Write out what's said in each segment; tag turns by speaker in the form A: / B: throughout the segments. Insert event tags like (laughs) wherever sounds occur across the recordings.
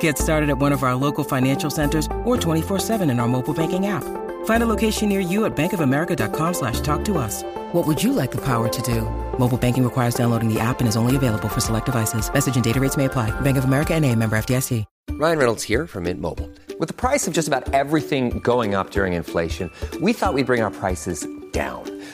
A: Get started at one of our local financial centers or 24-7 in our mobile banking app. Find a location near you at bankofamerica.com slash talk to us. What would you like the power to do? Mobile banking requires downloading the app and is only available for select devices. Message and data rates may apply. Bank of America and a member FDIC.
B: Ryan Reynolds here from Mint Mobile. With the price of just about everything going up during inflation, we thought we'd bring our prices down.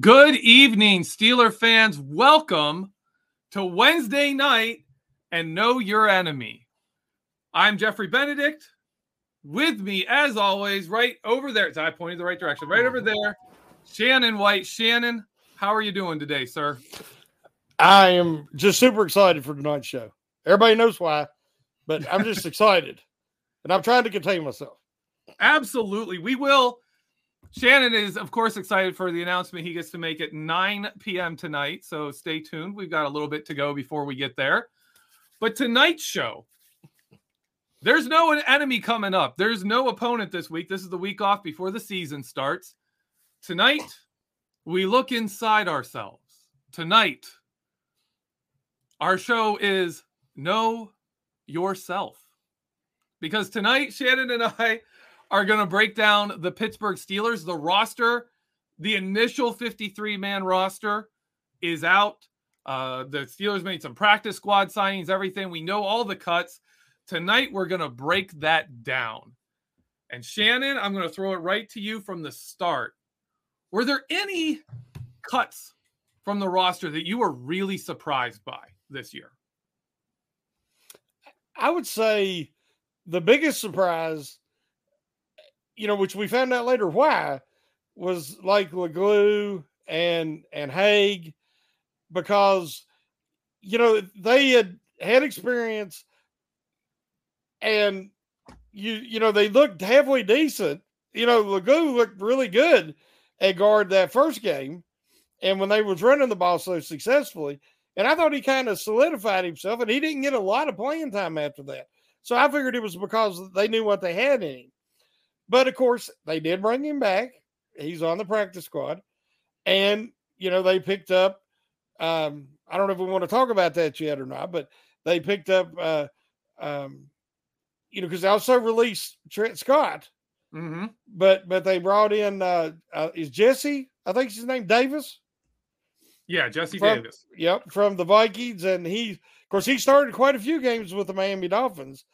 C: Good evening, Steeler fans. Welcome to Wednesday night and Know Your Enemy. I'm Jeffrey Benedict. With me, as always, right over there. I pointed the right direction. Right over there, Shannon White. Shannon, how are you doing today, sir?
D: I am just super excited for tonight's show. Everybody knows why, but I'm just (laughs) excited. And I'm trying to contain myself.
C: Absolutely. We will. Shannon is, of course, excited for the announcement he gets to make at 9 p.m. tonight. So stay tuned. We've got a little bit to go before we get there. But tonight's show, there's no enemy coming up. There's no opponent this week. This is the week off before the season starts. Tonight, we look inside ourselves. Tonight, our show is Know Yourself. Because tonight, Shannon and I are going to break down the Pittsburgh Steelers. The roster, the initial 53 man roster is out. Uh, the Steelers made some practice squad signings, everything. We know all the cuts. Tonight, we're going to break that down. And Shannon, I'm going to throw it right to you from the start. Were there any cuts from the roster that you were really surprised by this year?
D: I would say the biggest surprise, you know, which we found out later why, was like LeGlue and and Haeg, because you know they had had experience, and you you know they looked halfway decent. You know, LeGlue looked really good at guard that first game, and when they was running the ball so successfully, and I thought he kind of solidified himself, and he didn't get a lot of playing time after that. So I figured it was because they knew what they had in him. But of course, they did bring him back. He's on the practice squad. And, you know, they picked up, um, I don't know if we want to talk about that yet or not, but they picked up, uh, um, you know, because they also released Trent Scott.
C: Mm-hmm.
D: But but they brought in uh, uh is Jesse, I think his name Davis.
C: Yeah, Jesse
D: from,
C: Davis.
D: Yep, from the Vikings, and he, of course, he started quite a few games with the Miami Dolphins,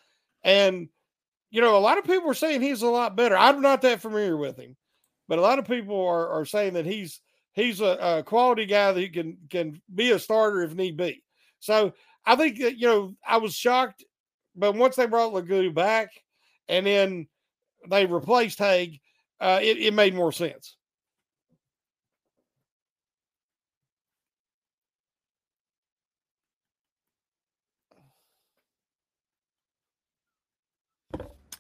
D: and you know, a lot of people are saying he's a lot better. I'm not that familiar with him, but a lot of people are, are saying that he's he's a, a quality guy that can can be a starter if need be. So I think that you know I was shocked, but once they brought Leglue back, and then they replaced Haeg, uh, it, it made more sense.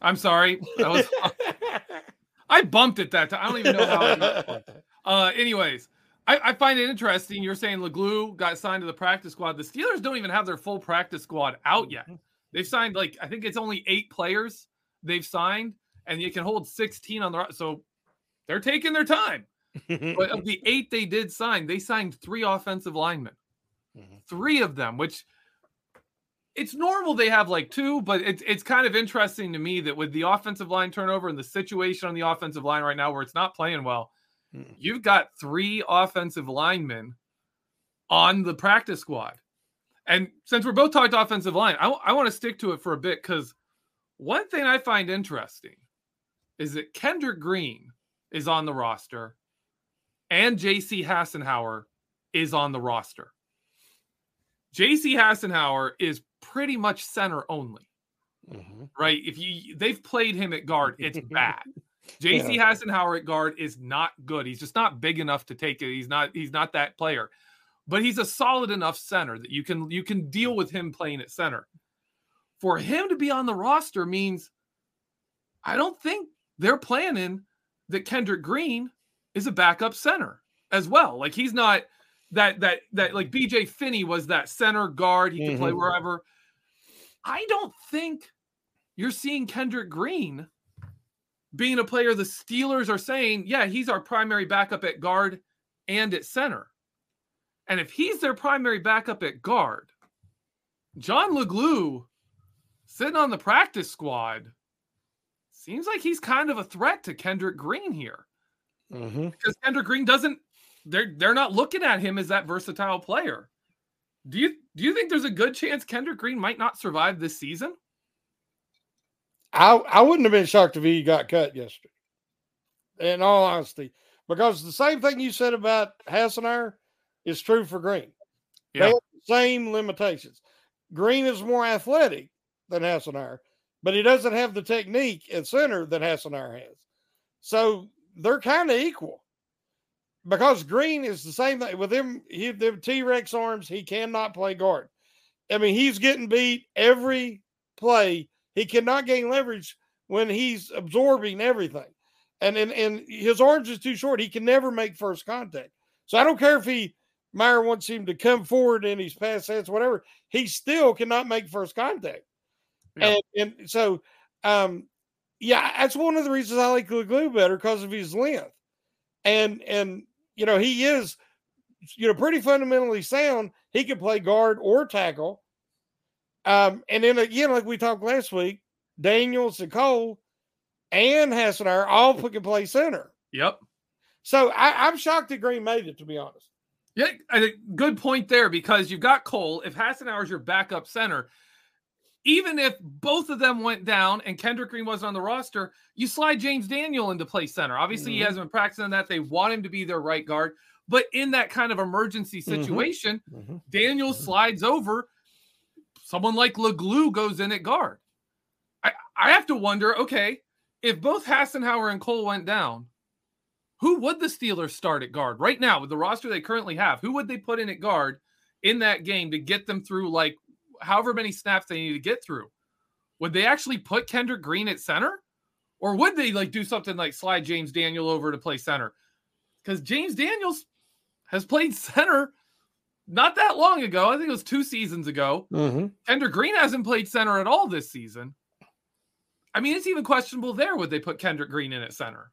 C: I'm sorry. That was, (laughs) I bumped it that time. I don't even know how. I (laughs) uh, anyways, I, I, find it interesting. You're saying Leglue got signed to the practice squad. The Steelers don't even have their full practice squad out yet. Mm-hmm. They've signed like I think it's only eight players they've signed, and you can hold 16 on the so they're taking their time. (laughs) but of the eight they did sign, they signed three offensive linemen, mm-hmm. three of them, which it's normal they have like two, but it's it's kind of interesting to me that with the offensive line turnover and the situation on the offensive line right now where it's not playing well, mm-hmm. you've got three offensive linemen on the practice squad. And since we're both talking offensive line, I, I want to stick to it for a bit because one thing I find interesting is that Kendrick Green is on the roster and JC Hassenauer is on the roster. JC Hassenauer is pretty much center only. Mm-hmm. Right? If you they've played him at guard, it's (laughs) bad. JC yeah. Hassenauer at guard is not good. He's just not big enough to take it. He's not he's not that player. But he's a solid enough center that you can you can deal with him playing at center. For him to be on the roster means I don't think they're planning that Kendrick Green is a backup center as well. Like he's not that that that like BJ Finney was that center guard. He mm-hmm. can play wherever. I don't think you're seeing Kendrick Green being a player the Steelers are saying, yeah, he's our primary backup at guard and at center. And if he's their primary backup at guard, John Leglue sitting on the practice squad seems like he's kind of a threat to Kendrick Green here. Mm-hmm. Because Kendrick Green doesn't they're they're not looking at him as that versatile player. Do you do you think there's a good chance Kendrick Green might not survive this season?
D: I I wouldn't have been shocked if he got cut yesterday. In all honesty, because the same thing you said about Hassenauer is true for Green. Yeah. They have the same limitations. Green is more athletic than Hassenauer, but he doesn't have the technique at center that Hassenauer has. So they're kind of equal because Green is the same thing with him. He the T Rex arms. He cannot play guard. I mean, he's getting beat every play. He cannot gain leverage when he's absorbing everything, and and and his arms is too short. He can never make first contact. So I don't care if he Meyer wants him to come forward in his pass sets, whatever. He still cannot make first contact, yeah. and and so um, yeah, that's one of the reasons I like the Glue better because of his length, and and you know, he is, you know, pretty fundamentally sound. He can play guard or tackle. Um, and then again, like we talked last week, Daniels and Cole and Hassenauer all can play center.
C: Yep.
D: So I, am shocked that Green made it, to be honest.
C: Yeah, good point there because you've got Cole. If Hassenauer's your backup center, even if both of them went down and Kendrick Green wasn't on the roster, you slide James Daniel into play center. Obviously, mm-hmm. he hasn't been practicing that. They want him to be their right guard. But in that kind of emergency mm-hmm. situation, mm-hmm. Daniel mm-hmm. slides over. Someone like Leglue goes in at guard. I, I have to wonder okay, if both Hassenauer and Cole went down, who would the Steelers start at guard right now with the roster they currently have? Who would they put in at guard in that game to get them through like however many snaps they need to get through. Would they actually put Kendrick Green at center? Or would they like do something like slide James Daniel over to play center? Because James Daniels has played center not that long ago. I think it was two seasons ago. Mm-hmm. Kendrick Green hasn't played center at all this season. I mean, it's even questionable there. Would they put Kendrick Green in at center?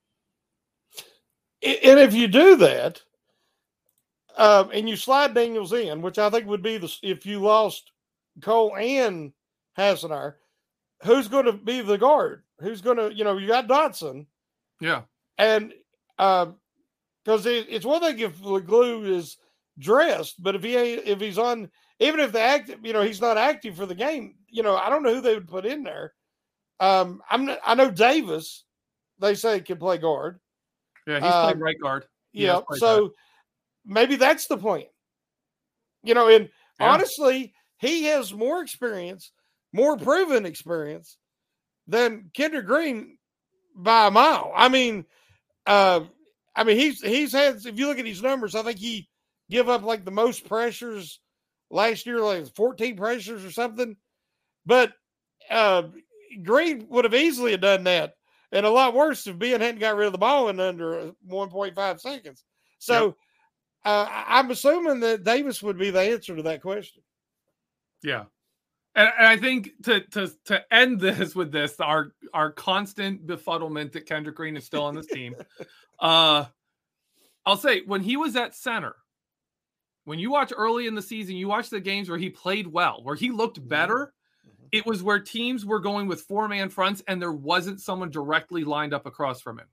D: And if you do that, um, and you slide Daniels in, which I think would be the if you lost Cole and Hassenauer, who's going to be the guard? Who's going to, you know, you got Dotson.
C: Yeah.
D: And because uh, it, it's one thing if glue is dressed, but if he if he's on, even if the active, you know, he's not active for the game, you know, I don't know who they would put in there. Um, I'm I know Davis, they say can play guard.
C: Yeah, he's um, played right guard.
D: He yeah, so that. maybe that's the point. You know, and yeah. honestly, he has more experience, more proven experience than Kendrick Green by a mile. I mean, uh, I mean he's he's had. If you look at his numbers, I think he give up like the most pressures last year, like 14 pressures or something. But uh, Green would have easily have done that, and a lot worse if Ben hadn't got rid of the ball in under uh, 1.5 seconds. So
C: Yep.
D: uh, I'm assuming that Davis would be the answer to that question.
C: Yeah. And, and I think to to to end (laughs) this with this, our our constant befuddlement that Kendrick Green is still on this team. (laughs) uh I'll say when he was at center, when you watch early in the season, you watch the games where he played well, where he looked mm-hmm. better. Mm-hmm. It was where teams were going with four man fronts and there wasn't someone directly lined up across from him.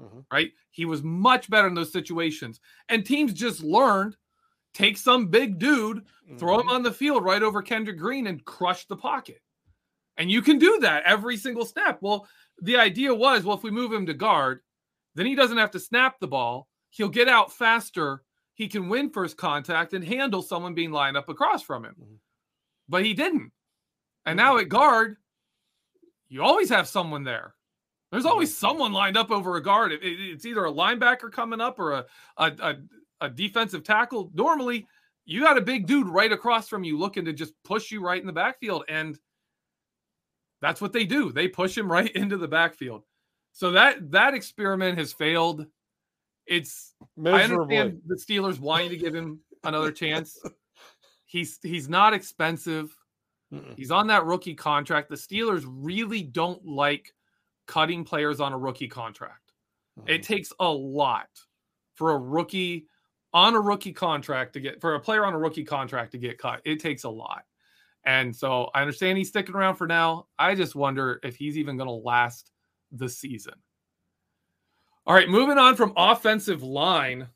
C: Mm-hmm. Right? He was much better in those situations. And teams just learned take some big dude, throw him mm-hmm. on the field right over Kendrick Green and crush the pocket. And you can do that every single snap. Well, the idea was well, if we move him to guard, then he doesn't have to snap the ball. He'll get out faster. He can win first contact and handle someone being lined up across from him. Mm-hmm. But he didn't. And now mm-hmm. at guard, you always have someone there. There's always someone lined up over a guard. It- it- it's either a linebacker coming up or a, a, a, a defensive tackle. Normally, you got a big dude right across from you looking to just push you right in the backfield. And that's what they do. They push him (laughs) right into the backfield. So that that experiment has failed. It's I understand the Steelers wanting to give him another (laughs) chance. He's he's not expensive. He's on that rookie contract. The Steelers really don't like cutting players on a rookie contract. It takes a lot for a rookie on a rookie contract to get for a player on a rookie contract to get cut. It takes a lot. And so I understand he's sticking around for now. I just wonder if he's even going to last the season. All right, moving on from offensive line.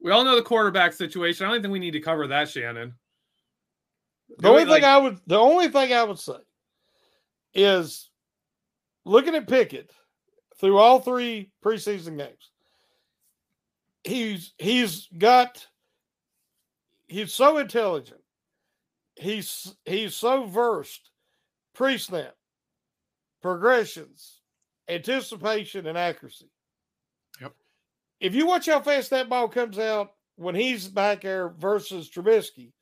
C: We all know the quarterback situation. I don't think we need to cover that, Shannon.
D: The only
C: we,
D: thing
C: like-
D: I would the only thing I would say is looking at Pickett through all three preseason games. He's he's got he's so intelligent. He's he's so versed pre-snap, progressions, anticipation, and accuracy.
C: Yep.
D: If you watch how fast that ball comes out when he's back there versus Trubisky,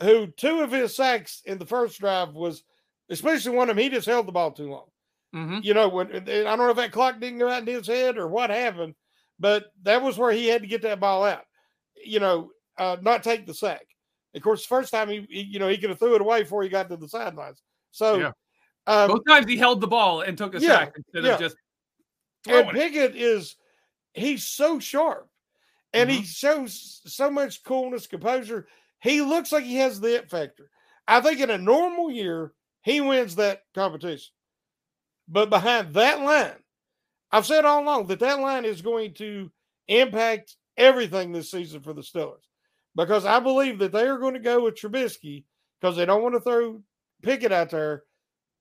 D: who two of his sacks in the first drive was, especially one of them, he just held the ball too long.
C: Mhm.
D: You know, when I don't know if that clock didn't go out in his head or what happened, but that was where he had to get that ball out. You know, uh, not take the sack. Of course, the first time he, he you know, he could have threw it away before he got to the sidelines. So,
C: Yeah.
D: um,
C: Both times he held the ball and took a
D: yeah,
C: sack instead
D: yeah.
C: of just
D: and
C: throwing it.
D: Pickett is he's so sharp and
C: Mm-hmm.
D: he shows so much coolness, composure. He looks like he has the it factor. I think in a normal year, he wins that competition. But behind that line, I've said all along that that line is going to impact everything this season for the Steelers because I believe that they are going to go with Trubisky because they don't want to throw Pickett out there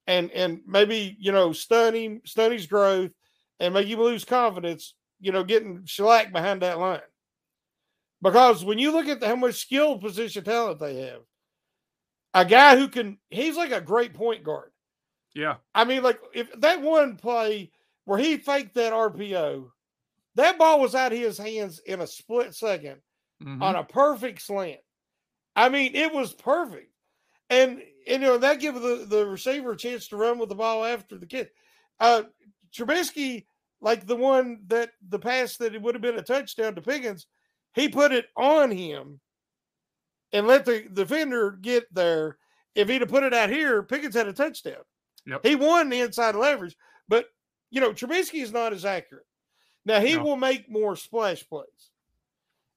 D: and and maybe you know stun him, stun his growth, and make him lose confidence. You know, getting shellacked behind that line. Because when you look at how much skill position talent they have, a guy who can, he's like a great point guard.
C: Yeah.
D: I mean, like if that one play where he faked that RPO, that ball was out of his hands in a split 2nd
C: Mhm.
D: on a perfect slant. I mean, it was perfect. And, and you know, that gave the, the receiver a chance to run with the ball after the kid. Uh Trubisky, like the one that the pass that it would have been a touchdown to Pickens, he put it on him and let the defender get there. If he'd have put it out here, Pickens had a touchdown.
C: Yep.
D: He won the inside leverage, but you know, Trubisky is not as accurate. Now he
C: No.
D: will make more splash plays.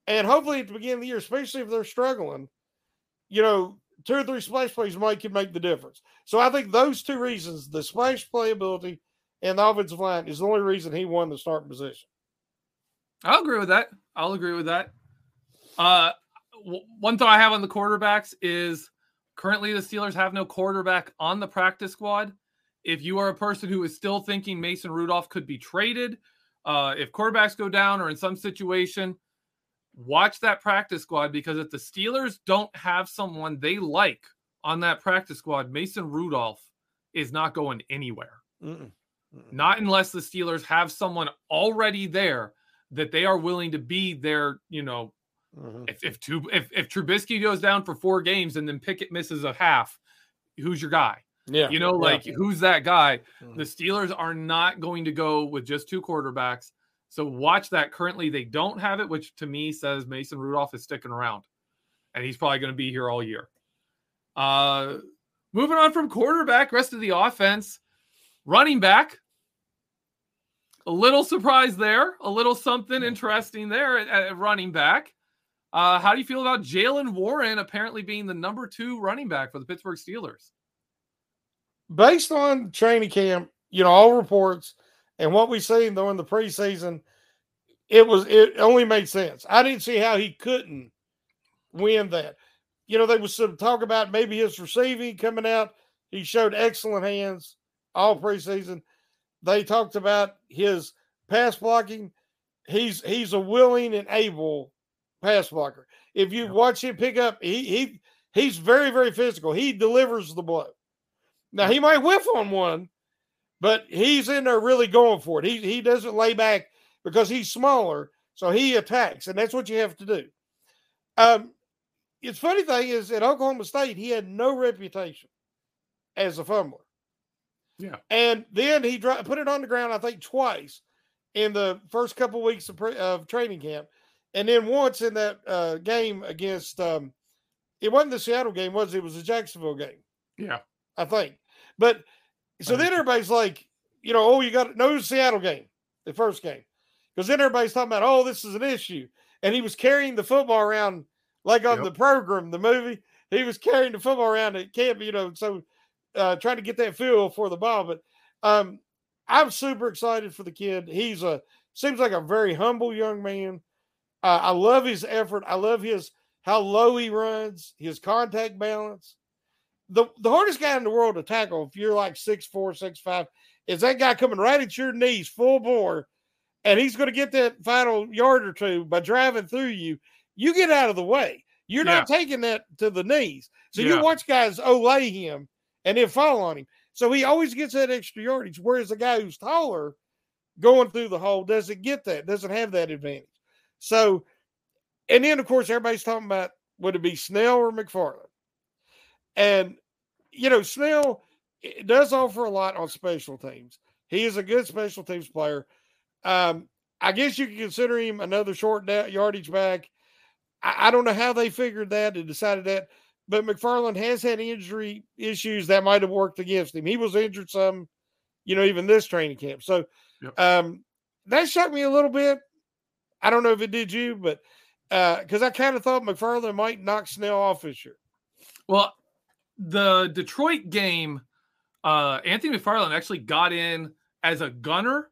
D: And hopefully at the beginning of the year, especially if they're struggling, you know, two or three splash plays might can make the difference. So I think those two reasons, the splash playability and the offensive line, is the only reason he won the starting position.
C: I'll agree with that. I'll agree with that. Uh, w- one thought I have on the quarterbacks is currently the Steelers have no quarterback on the practice squad. If you are a person who is still thinking Mason Rudolph could be traded, uh, if quarterbacks go down or in some situation, watch that practice squad because if the Steelers don't have someone they like on that practice squad, Mason Rudolph is not going anywhere.
D: Mm-mm.
C: Not unless the Steelers have someone already there that they are willing to be their, you know,
D: Mhm.
C: if if two if if Trubisky goes down for four games and then Pickett misses a half, who's your guy?
D: Yeah.
C: You know,
D: yeah.
C: like who's that guy?
D: Mhm.
C: The Steelers are not going to go with just two quarterbacks. So watch that. Currently, they don't have it, which to me says Mason Rudolph is sticking around, and he's probably going to be here all year. Uh, moving on from quarterback, rest of the offense, running back. A little surprise there, a little something interesting there at, at running back. Uh, how do you feel about Jaylen Warren apparently being the number two running back for the Pittsburgh Steelers?
D: Based on training camp, you know, all reports and what we've seen though in the preseason, it was it only made sense. I didn't see how he couldn't win that. You know, there was some talk about maybe his receiving coming out. He showed excellent hands all preseason. They talked about his pass blocking. He's he's a willing and able pass blocker. If you watch him pick up, he he he's very very physical. He delivers the blow. Now he might whiff on one, but he's in there really going for it. He he doesn't lay back because he's smaller, so he attacks, and that's what you have to do. Um, it's funny thing is at Oklahoma State he had no reputation as a fumbler.
C: Yeah.
D: And then he dro- put it on the ground, I think, twice in the first couple weeks of, pre- of training camp, and then once in that uh, game against. Um, it wasn't the Seattle game, was it? It was the Jacksonville game.
C: Yeah.
D: I think. But so then everybody's like, you know, oh, you got no Seattle game, the first game, because then everybody's talking about, oh, this is an issue, and he was carrying the football around like on
C: Yep.
D: the program, the movie. He was carrying the football around at camp, you know, so uh, trying to get that feel for the ball. But um, I'm super excited for the kid. He's a seems like a very humble young man. Uh, I love his effort. I love his how low he runs, his contact balance the the hardest guy in the world to tackle if you're like six four, six five, is that guy coming right at your knees full bore, and he's going to get that final yard or two by driving through you. You get out of the way. You're not taking that to the knees. So
C: Yeah.
D: you watch guys olay him and then fall on him. So he always gets that extra yardage. Whereas the guy who's taller going through the hole doesn't get that, doesn't have that advantage. So, and then of course everybody's talking about would it be Snell or McFarland? And you know, Snell does offer a lot on special teams. He is a good special teams player. Um, I guess you could consider him another short yardage back. I, I don't know how they figured that and decided that, but McFarland has had injury issues that might have worked against him. He was injured some, you know, even this training camp. So
C: Yep.
D: um, that shocked me a little bit. I don't know if it did you, but because I kind of thought McFarland might knock Snell off this year.
C: Well, the Detroit game, uh, Anthony McFarland actually got in as a gunner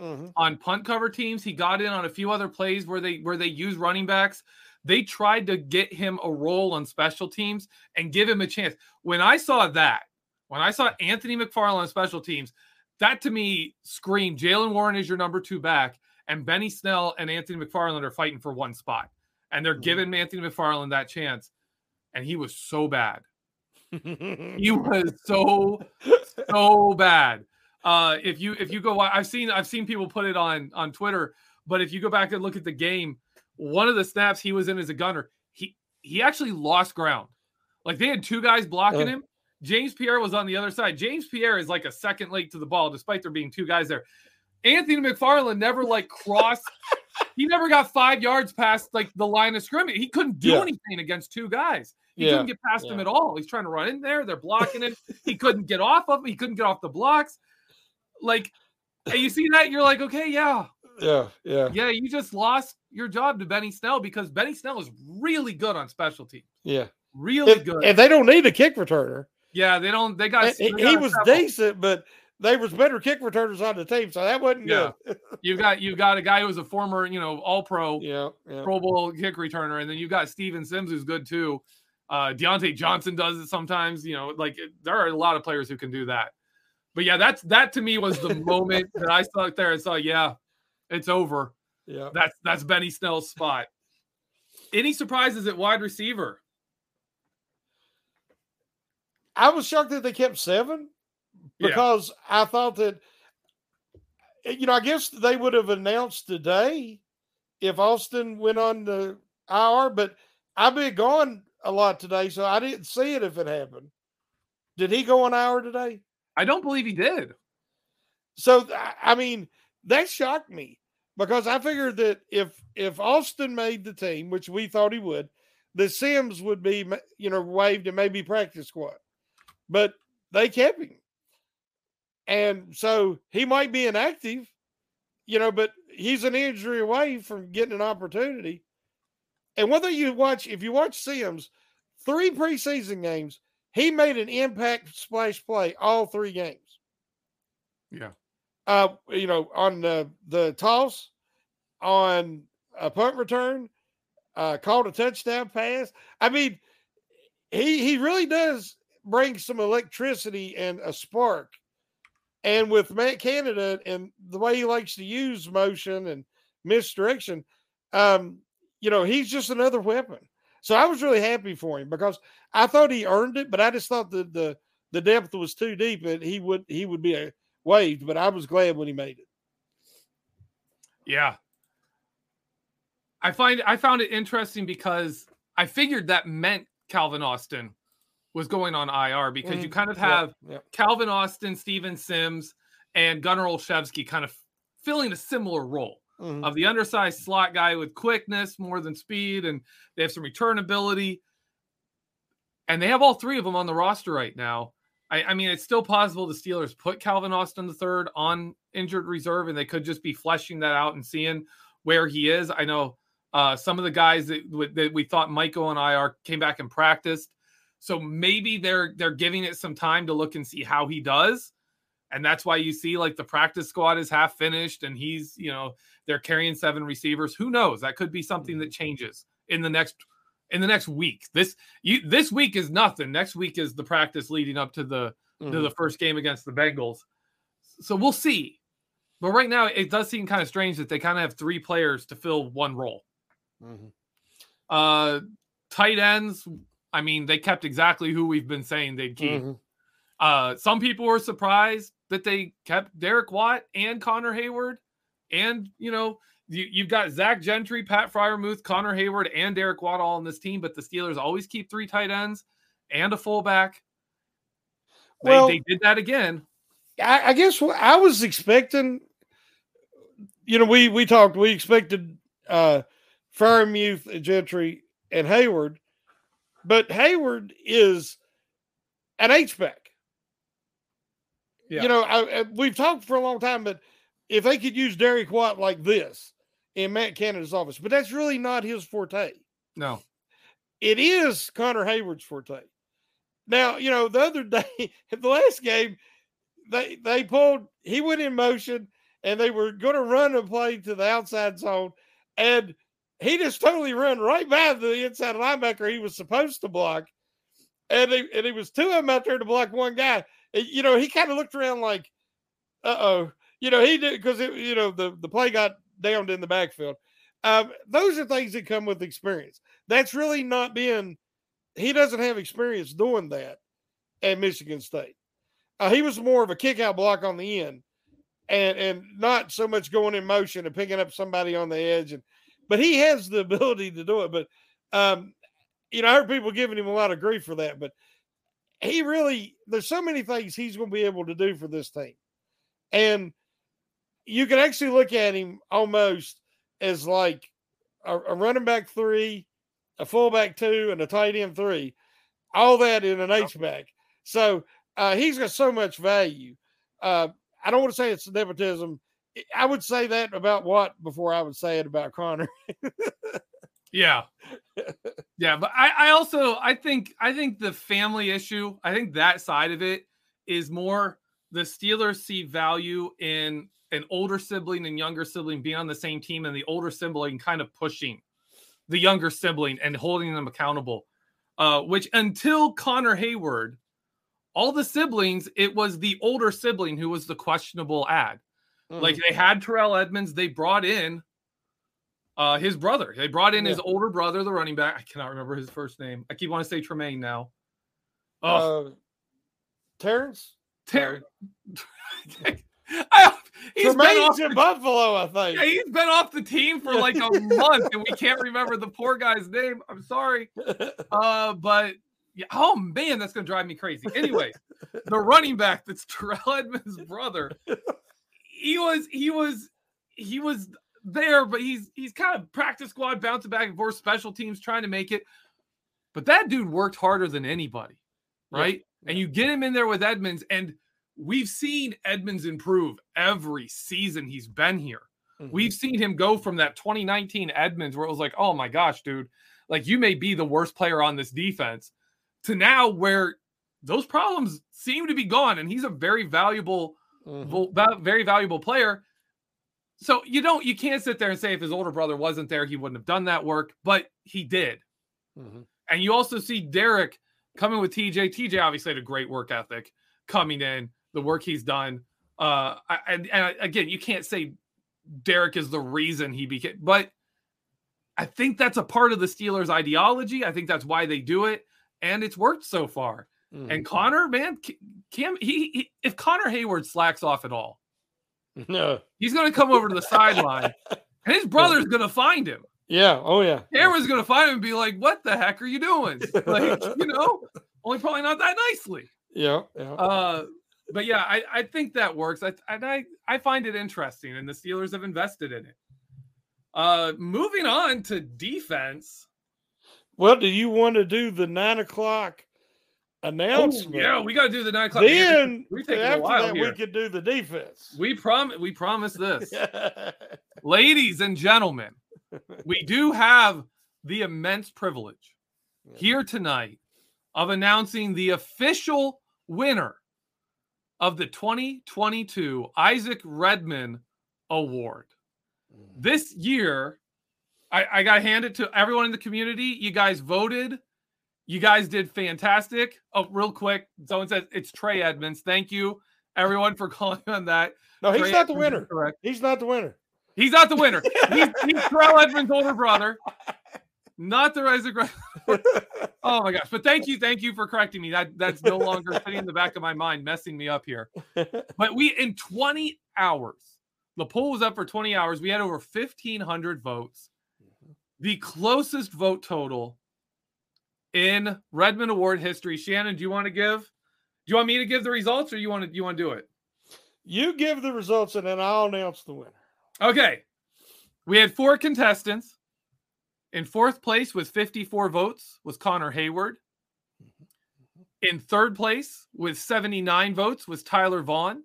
D: Mhm.
C: on punt cover teams. He got in on a few other plays where they where they use running backs. They tried to get him a role on special teams and give him a chance. When I saw that, when I saw Anthony McFarland on special teams, that to me screamed Jaylen Warren is your number two back, and Benny Snell and Anthony McFarland are fighting for one spot, and they're
D: Mhm.
C: giving Anthony McFarland that chance, and he was so bad. He was so so bad. Uh, if you if you go, I've seen I've seen people put it on on Twitter, but if you go back and look at the game, one of the snaps he was in as a gunner, he he actually lost ground. Like they had two guys blocking him. James Pierre was on the other side. James Pierre is like a second late to the ball, despite there being two guys there. Anthony McFarland never like crossed. he never got five yards past like the line of scrimmage. He couldn't do
D: Yeah.
C: anything against two guys. He
D: Yeah,
C: couldn't get past him at all. He's trying to run in there. They're blocking him. he couldn't get off of him. He couldn't get off the blocks. Like, and you see that, you're like, okay, yeah,
D: yeah, yeah,
C: yeah, you just lost your job to Benny Snell because Benny Snell is really good on special teams.
D: yeah.
C: Really
D: And,
C: good.
D: and they don't need a kick returner.
C: yeah, they don't. They got. They
D: he was
C: several.
D: decent, but they was better kick returners on the team, so that wasn't
C: Yeah.
D: good. (laughs)
C: You got you got a guy who was a former, you know, All Pro,
D: yeah, yeah.
C: Pro Bowl kick returner, and then you've got Steven Sims who's good too. Uh, Diontae Johnson does it sometimes. You know, like there are a lot of players who can do that. But yeah, that's that to me was the (laughs) moment that I saw it there and saw, yeah, it's over.
D: yeah.
C: That's that's Benny Snell's spot. Any surprises at wide receiver?
D: I was shocked that they kept seven
C: Yeah.
D: because I thought that, eh, you know, I guess they would have announced today if Austin went on the IR, but I've been gone a lot today, so I didn't see it if it happened. Did he go an hour today?
C: I don't believe he did.
D: So I mean, that shocked me because I figured that if if Austin made the team, which we thought he would, the Sims would be you know waived and maybe practice squad, but they kept him, and so he might be inactive, you know, but he's an injury away from getting an opportunity. And whether you watch, if you watch Sims, three preseason games, he made an impact splash play all three games.
C: Yeah.
D: Uh, you know, on the the toss, on a punt return, uh, called a touchdown pass. I mean, he he really does bring some electricity and a spark. And with Matt Canada and the way he likes to use motion and misdirection, um, you know, he's just another weapon. So I was really happy for him because I thought he earned it, but I just thought that the the depth was too deep and he would he would be a waived. But I was glad when he made it.
C: Yeah, I find I found it interesting because I figured that meant Calvin Austin was going on IR because mm, you kind of have yeah, yeah. Calvin Austin, Steven Sims, and Gunnar Olszewski kind of filling a similar role mm-hmm. of the undersized slot guy with quickness more than speed, and they have some return ability. And they have all three of them on the roster right now. I, I mean, it's still possible the Steelers put Calvin Austin the third on injured reserve, and they could just be fleshing that out and seeing where he is. I know uh, some of the guys that, that we thought might go on IR came back and practiced. So maybe they're they're giving it some time to look and see how he does. And that's why you see like the practice squad is half finished and he's, you know, they're carrying seven receivers. Who knows? That could be something that mm-hmm. changes in the next in the next week. This you this week is nothing. Next week is the practice leading up to the mm-hmm. to the mm-hmm. first game against the Bengals. So we'll see. But right now it does seem kind of strange that they kind of have three players to fill one role. Mm-hmm. Uh tight ends, I mean, they kept exactly who we've been saying they'd keep. Mm-hmm. Uh, some people were surprised that they kept Derek Watt and Connor Heyward, And, you know, you, have got Zach Gentry, Pat Freiermuth, Connor Heyward, and Derek Watt all on this team, but the Steelers always keep three tight ends and a fullback. They, well, they did that again.
D: I, I guess I was expecting, you know, we we talked, we expected uh Freiermuth, Gentry, and Heyward, but Heyward is an H back. Yeah. You know, I, I, we've talked for a long time, but if they could use Derek Watt like this in Matt Canada's office, but that's really not his forte.
C: No,
D: it is Connor Heyward's forte. Now, you know, the other (laughs) day, in the last game, they they pulled. He went in motion, and they were going to run a play to the outside zone, and he just totally ran right by the inside linebacker he was supposed to block, and he, and it was two of them out there to block one guy. You know, he kind of looked around like, "Uh oh," you know, he did because you know the the play got downed in the backfield. Um, those are things that come with experience. That's really not being. He doesn't have experience doing that at Michigan State. Uh, he was more of a kick out block on the end, and and not so much going in motion and picking up somebody on the edge and but he has the (laughs) ability to do it. But um, you know, I heard people giving him a lot of grief for that, but he really there's so many things he's going to be able to do for this team, and you can actually look at him almost as like a, a running back three, a fullback two, and a tight end three, all that in an H back. So uh, he's got so much value. Uh, I don't want to say it's nepotism I would say that about what before I would say it about Connor. (laughs)
C: yeah. (laughs) Yeah. But I, I also I think I think the family issue, I think that side of it is more the Steelers see value in an older sibling and younger sibling being on the same team and the older sibling kind of pushing the younger sibling and holding them accountable. Uh, which until Connor Heyward, all the siblings, it was the older sibling who was the questionable ad. Mm-hmm. Like they had Terrell Edmunds, they brought in uh his brother. They brought in yeah. his older brother, the running back. I cannot remember his first name. I keep wanting to say Tremaine now.
D: Oh, uh, Terrence.
C: Terrence. (laughs)
D: he's Tremaine's been off in the, Buffalo, I think.
C: Yeah, he's been off the team for like a (laughs) month, and we can't remember the poor guy's name. I'm sorry, (laughs) uh, but Yeah. Oh man, that's gonna drive me crazy. Anyways, the running back that's Terrell Edmunds' brother. He was he was he was there, but he's he's kind of practice squad bouncing back and forth, special teams trying to make it. But that dude worked harder than anybody, right? Yeah. And you get him in there with Edmunds, and we've seen Edmunds improve every season he's been here. Mm-hmm. We've seen him go from that 2019 Edmunds where it was like, oh my gosh, dude, like you may be the worst player on this defense, to now where those problems seem to be gone, and he's a very valuable, mm-hmm. very valuable player. So you don't, you can't sit there and say if his older brother wasn't there, he wouldn't have done that work, but he did. Mm-hmm. And you also see Derek coming with TJ. TJ obviously had a great work ethic coming in, the work he's done. Uh, and, and again, you can't say Derek is the reason he became, but I think that's a part of the Steelers' ideology. I think that's why they do it, and it's worked so far. Mm. And Connor, man, Cam, he, he, if Connor Heyward slacks off at all, (laughs)
D: no,
C: he's going to come over to the sideline, (laughs) and his brother's going to find him.
D: Yeah. Oh yeah.
C: Cameron's going to find him and be like, "What the heck are you doing?" (laughs) Like, you know, only probably not that nicely.
D: Yeah. Yeah.
C: Uh, but yeah, I, I think that works. I, I I find it interesting, and the Steelers have invested in it. Uh, moving on to defense.
D: Well, do you want to do the nine o'clock announcement?
C: Yeah, we got to do the nine o'clock.
D: Then after that, here. we could do the defense.
C: We promise. We promise this, (laughs) ladies and gentlemen. We do have the immense privilege here tonight of announcing the official winner of the 2022 Isaac Redman Award. Mm. This year, I, I got to hand it to everyone in the community. You guys voted. You guys did fantastic. Oh, real quick, someone says it's Trey Edmunds. Thank you, everyone, for (laughs) calling on that.
D: No, he's Trey not Edmunds the winner. Correct. He's not the winner.
C: He's not the winner. (laughs) he's, he's Terrell Edmunds' older brother, not the Isaac. (laughs) oh my gosh! But thank you, thank you for correcting me. That that's no longer sitting in the back of my mind, messing me up here. But we in 20 hours the poll was up for 20 hours. We had over 1,500 votes. Mm-hmm. The closest vote total in Redman Award history. Shannon, do you want to give? Do you want me to give the results, or you want to? You want to do it?
D: You give the results, and then I'll announce the winner.
C: Okay. We had four contestants. In fourth place with 54 votes was Connor Heyward. Mm-hmm. In third place with 79 votes was Tyler Vaughn.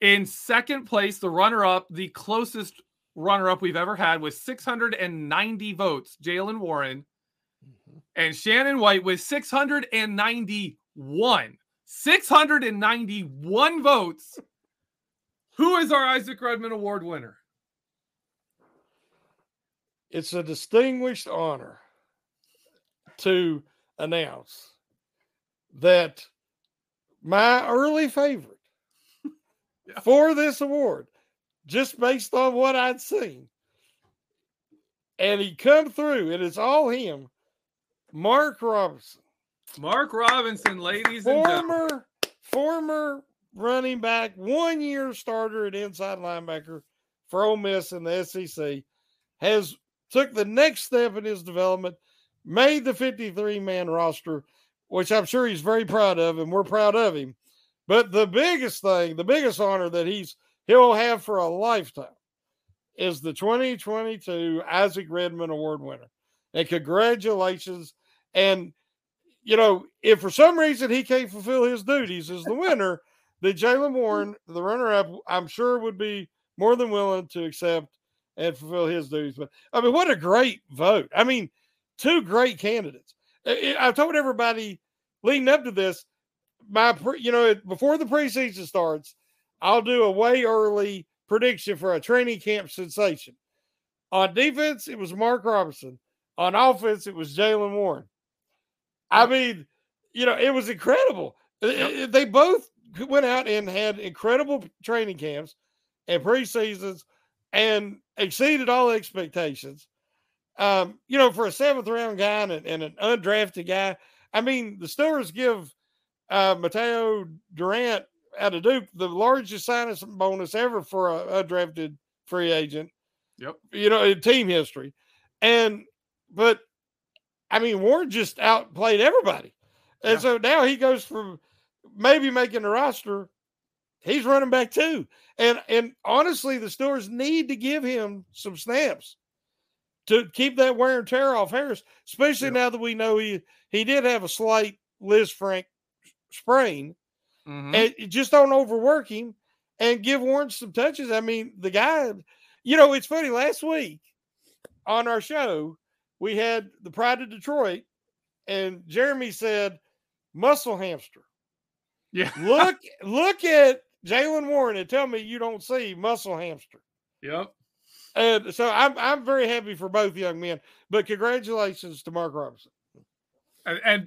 C: In second place, the runner up, the closest runner up we've ever had, with 690 votes, Jaylen Warren. And Shannon White with 691. 691 votes. Who is our Isaac Redman Award winner?
D: It's a distinguished honor to announce that my early favorite (laughs) for this award, just based on what I'd seen. And he come through, and it's all him. Mark Robinson.
C: Mark Robinson, ladies
D: former,
C: and gentlemen.
D: Former running back, one year starter at inside linebacker for Ole Miss in the SEC, has took the next step in his development, made the 53 man roster, which I'm sure he's very proud of, and we're proud of him. But the biggest thing, the biggest honor that he's he'll have for a lifetime is the 2022 Isaac Redman Award winner. And congratulations. And you know, if for some reason he can't fulfill his duties as the winner, the Jaylen Warren, the runner-up, I'm sure would be more than willing to accept and fulfill his duties. But I mean, what a great vote! I mean, two great candidates. I've told everybody leading up to this, my you know before the preseason starts, I'll do a way early prediction for a training camp sensation. On defense, it was Mark Robinson. On offense, it was Jaylen Warren. I mean, you know, it was incredible. Yep. They both went out and had incredible training camps and preseasons and exceeded all expectations. Um, you know, for a seventh round guy and, and an undrafted guy, I mean, the Steelers give uh, Mataeo Durant out of Duke, the largest signing bonus ever for a, a drafted free agent.
C: Yep.
D: You know, in team history. And, but I mean, Warren just outplayed everybody. And
C: Yeah.
D: so now he goes from maybe making the roster. He's running back too. And and honestly, the Steelers need to give him some snaps to keep that wear and tear off Harris, especially
C: Yeah.
D: now that we know he he did have a slight Lisfranc sprain.
C: Mhm.
D: And just don't overwork him and give Warren some touches. I mean, the guy, you know, it's funny. Last week on our show, we had the Pride of Detroit, and Jeremy said, "Muscle hamster."
C: yeah.
D: Look, (laughs) look at Jaylen Warren and tell me you don't see muscle hamster.
C: Yep.
D: And so I'm I'm very happy for both young men. But congratulations to Mark Robinson.
C: And, and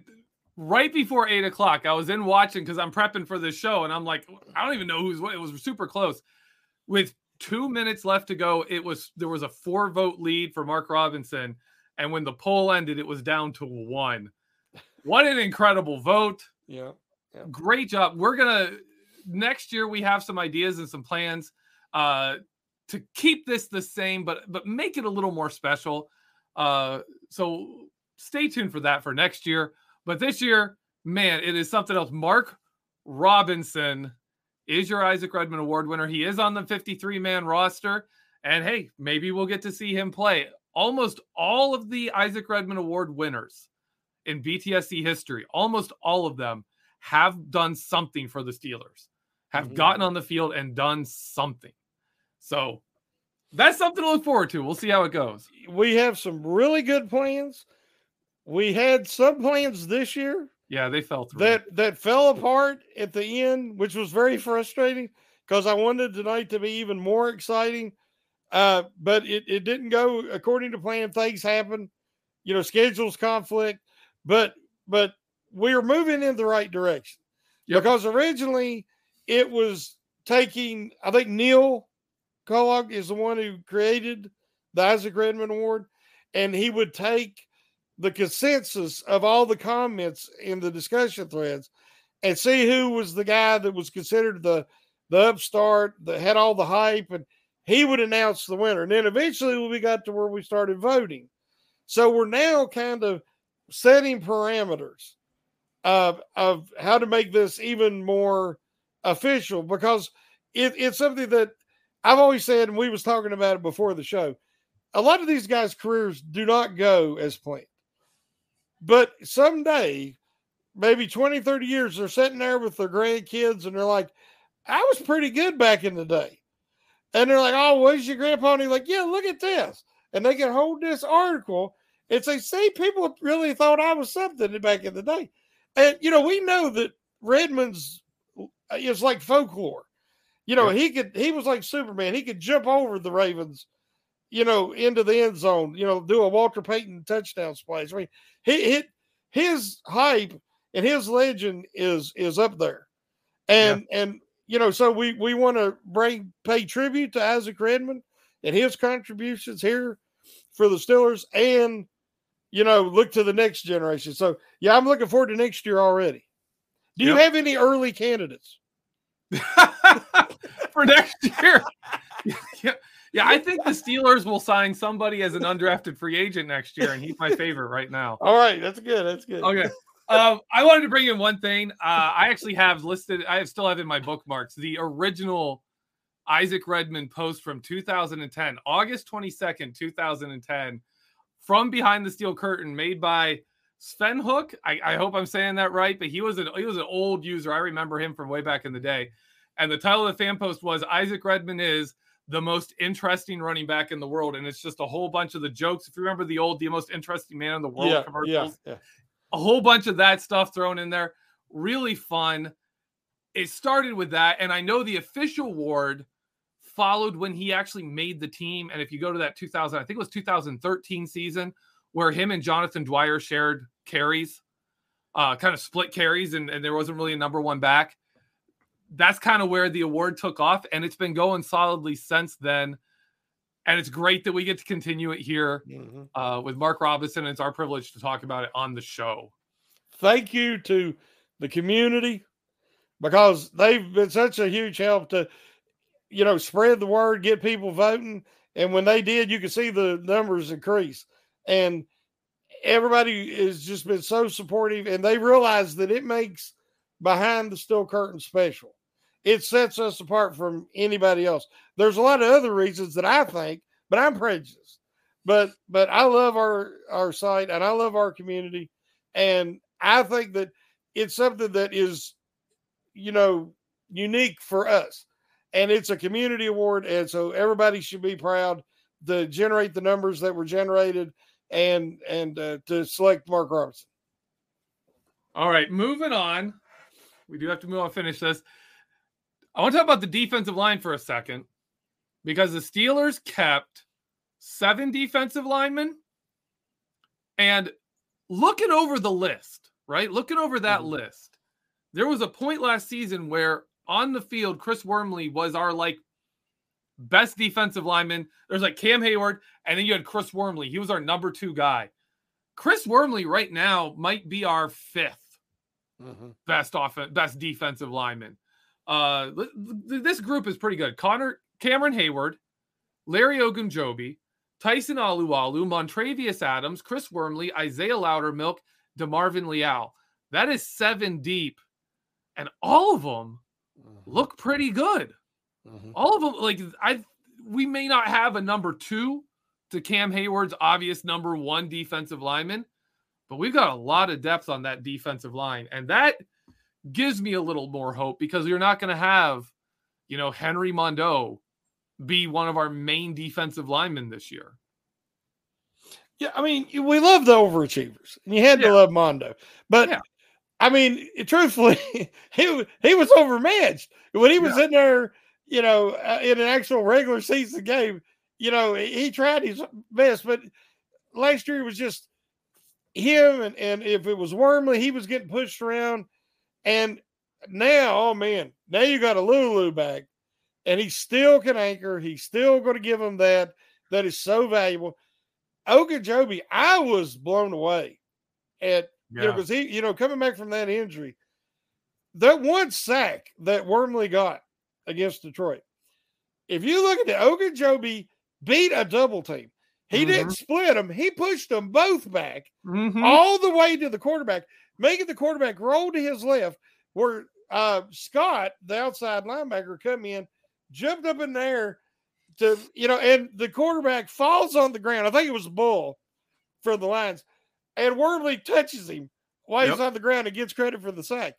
C: right before eight o'clock, I was in watching because I'm prepping for this show, and I'm like, I don't even know who's what. It was super close. With two minutes left to go, it was there was a four vote lead for Mark Robinson, and when the poll ended, it was down to one. What an incredible vote!
D: Yeah.
C: Great job. We're gonna next year we have some ideas and some plans uh to keep this the same, but but make it a little more special. Uh, so stay tuned for that for next year. But this year, man, it is something else. Mark Robinson is your Isaac Redman Award winner. He is on the 53 man roster. And hey, maybe we'll get to see him play. Almost all of the Isaac Redman Award winners in BTSC history, almost all of them have done something for the Steelers, have
D: Mhm.
C: gotten on the field and done something. So that's something to look forward to. We'll see how it goes.
D: We have some really good plans. We had some plans this year
C: Yeah, they fell through.
D: that that fell apart at the end, which was very frustrating because I wanted tonight to be even more exciting. Uh, but it, it didn't go according to plan. Things happen, you know, schedules conflict, but but we're moving in the right direction.
C: Yep.
D: Because originally it was taking, I think Neil Kellogg is the one who created the Isaac Redman Award, and he would take the consensus of all the comments in the discussion threads and see who was the guy that was considered the the upstart that had all the hype and he would announce the winner. And then eventually we got to where we started voting. So we're now kind of setting parameters of of how to make this even more official because it, it's something that I've always said and we was talking about it before the show a lot of these guys careers do not go as planned. But someday, maybe 20, 30 years, they're sitting there with their grandkids and they're like, I was pretty good back in the day. And they're like, Oh, where's your grandpa? And he's like, Yeah, look at this. And they can hold this article and say, See, people really thought I was something back in the day. And, you know, we know that Redman's uh, is like folklore. You know, he could, he was like Superman. He could jump over the Ravens, you know, into the end zone, you know, do a Walter Payton touchdown splash. I mean, he hit his hype and his legend is is up there. And and you know, so we we want to bring pay tribute to Isaac Redman and his contributions here for the Steelers and you know, look to the next generation. So yeah, I'm looking forward to next year already. Do you have any early candidates? (laughs)
C: for next year. (laughs) yeah, yeah, I think the Steelers will sign somebody as an undrafted free agent next year, and he's my favorite right now.
D: All right, that's good. That's good.
C: Okay. Um, I wanted to bring in one thing. Uh, I actually have listed, I have still have in my bookmarks the original Isaac Redman post from 2010, August 22nd, 2010, from behind the steel curtain, made by Sven Hook. I, I hope I'm saying that right, but he was an he was an old user. I remember him from way back in the day. And the title of the fan post was Isaac Redman is the most interesting running back in the world. And it's just a whole bunch of the jokes. If you remember the old, the most interesting man in the world
D: Yeah,
C: commercials,
D: yeah, yeah.
C: A whole bunch of that stuff thrown in there. Really fun. It started with that. And I know the official award followed when he actually made the team. And if you go to that 2000, I think it was 2013 season where him and Jonathan Dwyer shared carries, uh, kind of split carries, and, and there wasn't really a number one back. That's kind of where the award took off. And it's been going solidly since then. And it's great that we get to continue it here
D: Mhm.
C: uh, with Mark Robinson. It's our privilege to talk about it on the show.
D: thank you to the community because they've been such a huge help to you know spread the word get people voting and when they did you could see the numbers increase and everybody has just been so supportive, and they realize that it makes behind the steel curtain special. It sets us apart from anybody else. There's a lot of other reasons that I think, but I'm prejudiced. But but I love our our site and I love our community, and I think that it's something that is, you know, unique for us, and it's a community award, and so everybody should be proud to generate the numbers that were generated and and uh, to select Mark Robinson.
C: All right, moving on. We do have to move on. Finish this. I want to talk about the defensive line for a second because the Steelers kept seven defensive linemen and looking over the list, right? Looking over that mm-hmm. list, there was a point last season where on the field, Chris Wormley was our like best defensive lineman. There's like Cam Heyward, and then you had Chris Wormley. He was our number two guy. Chris Wormley right now might be our 5th mm-hmm. best offense, best defensive lineman. Uh, this group is pretty good. Connor Cameron Heyward, Larry Ogunjobi, Tyson Alualu, Montravius Adams, Chris Wormley, Isaiah Loudermilk, DeMarvin Leal. That is seven deep, and all of them mm-hmm. look pretty good. Mm-hmm. All of them, like I, we may not have a number two to Cam Heyward's obvious number one defensive lineman, but we've got a lot of depth on that defensive line, and that gives me a little more hope because you're not going to have, you know, Henry Mondeaux be one of our main defensive linemen this year.
D: Yeah, I mean, we love the overachievers, and you had yeah. to love Mondeaux, but yeah. I mean, truthfully, (laughs) he he was overmatched when he was yeah. in there. You know, uh, in an actual regular season game, you know, he tried his best, but last year it was just him, and and if it was Wormley, he was getting pushed around, and now, oh man, now you got Alualu back, and he still can anchor. He's still going to give him that. That is so valuable. Ogunjobi, I was blown away at yeah. you know because he you know coming back from that injury, that one sack that Wormley got against Detroit. If you look at the Ogunjobi beat a double team. He mm-hmm. didn't split them. He pushed them both back mm-hmm. all the way to the quarterback, making the quarterback roll to his left, where uh, Scott, the outside linebacker, come in, jumped up in there to, you know, and the quarterback falls on the ground. I think it was a Bull for the Lions, and Wormley touches him while yep. he's on the ground and gets credit for the sack.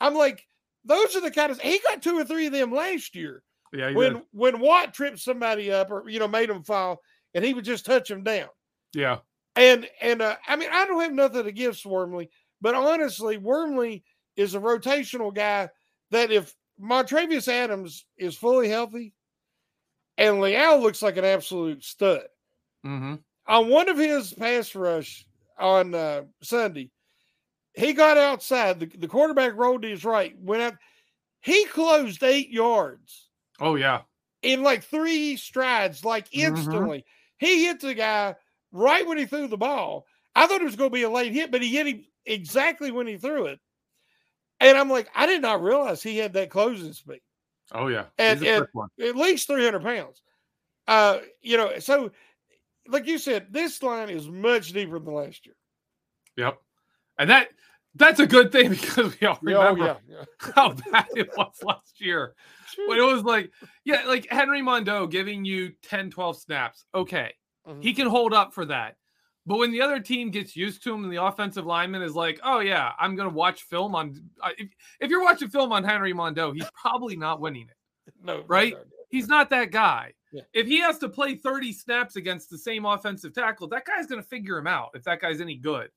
D: I'm like, those are the kind of he got two or three of them last year.
C: Yeah,
D: when
C: did.
D: when Watt tripped somebody up or you know made him fall, and he would just touch him down.
C: Yeah,
D: and and uh, I mean I don't have nothing against Wormley, but honestly, Wormley is a rotational guy that if Montravius Adams is fully healthy, and Leal looks like an absolute stud.
C: Mm-hmm.
D: On one of his pass rush on uh, Sunday, he got outside. The, the quarterback rolled to his right, went out. He closed eight yards.
C: Oh, yeah.
D: In like three strides, like mm-hmm. instantly. Mm-hmm. He hit the guy right when he threw the ball. I thought it was going to be a late hit, but he hit him exactly when he threw it. And I'm like, I did not realize he had that closing speed.
C: Oh yeah,
D: and, and at least 300 pounds. Uh, you know, so like you said, this line is much deeper than last year.
C: Yep, and that that's a good thing (laughs) because we all remember
D: oh, yeah, yeah. (laughs)
C: how bad it was last year. When it was like, yeah, like Henry Mondeaux giving you 10, 12 snaps. Okay, mm-hmm. he can hold up for that. But when the other team gets used to him and the offensive lineman is like, oh, yeah, I'm going to watch film on. If, if you're watching film on Henry Mondeaux, he's probably not winning it. (laughs)
D: No,
C: right?
D: No, no,
C: he's not that guy.
D: Yeah.
C: If he has to play 30 snaps against the same offensive tackle, that guy's going to figure him out if that guy's any good.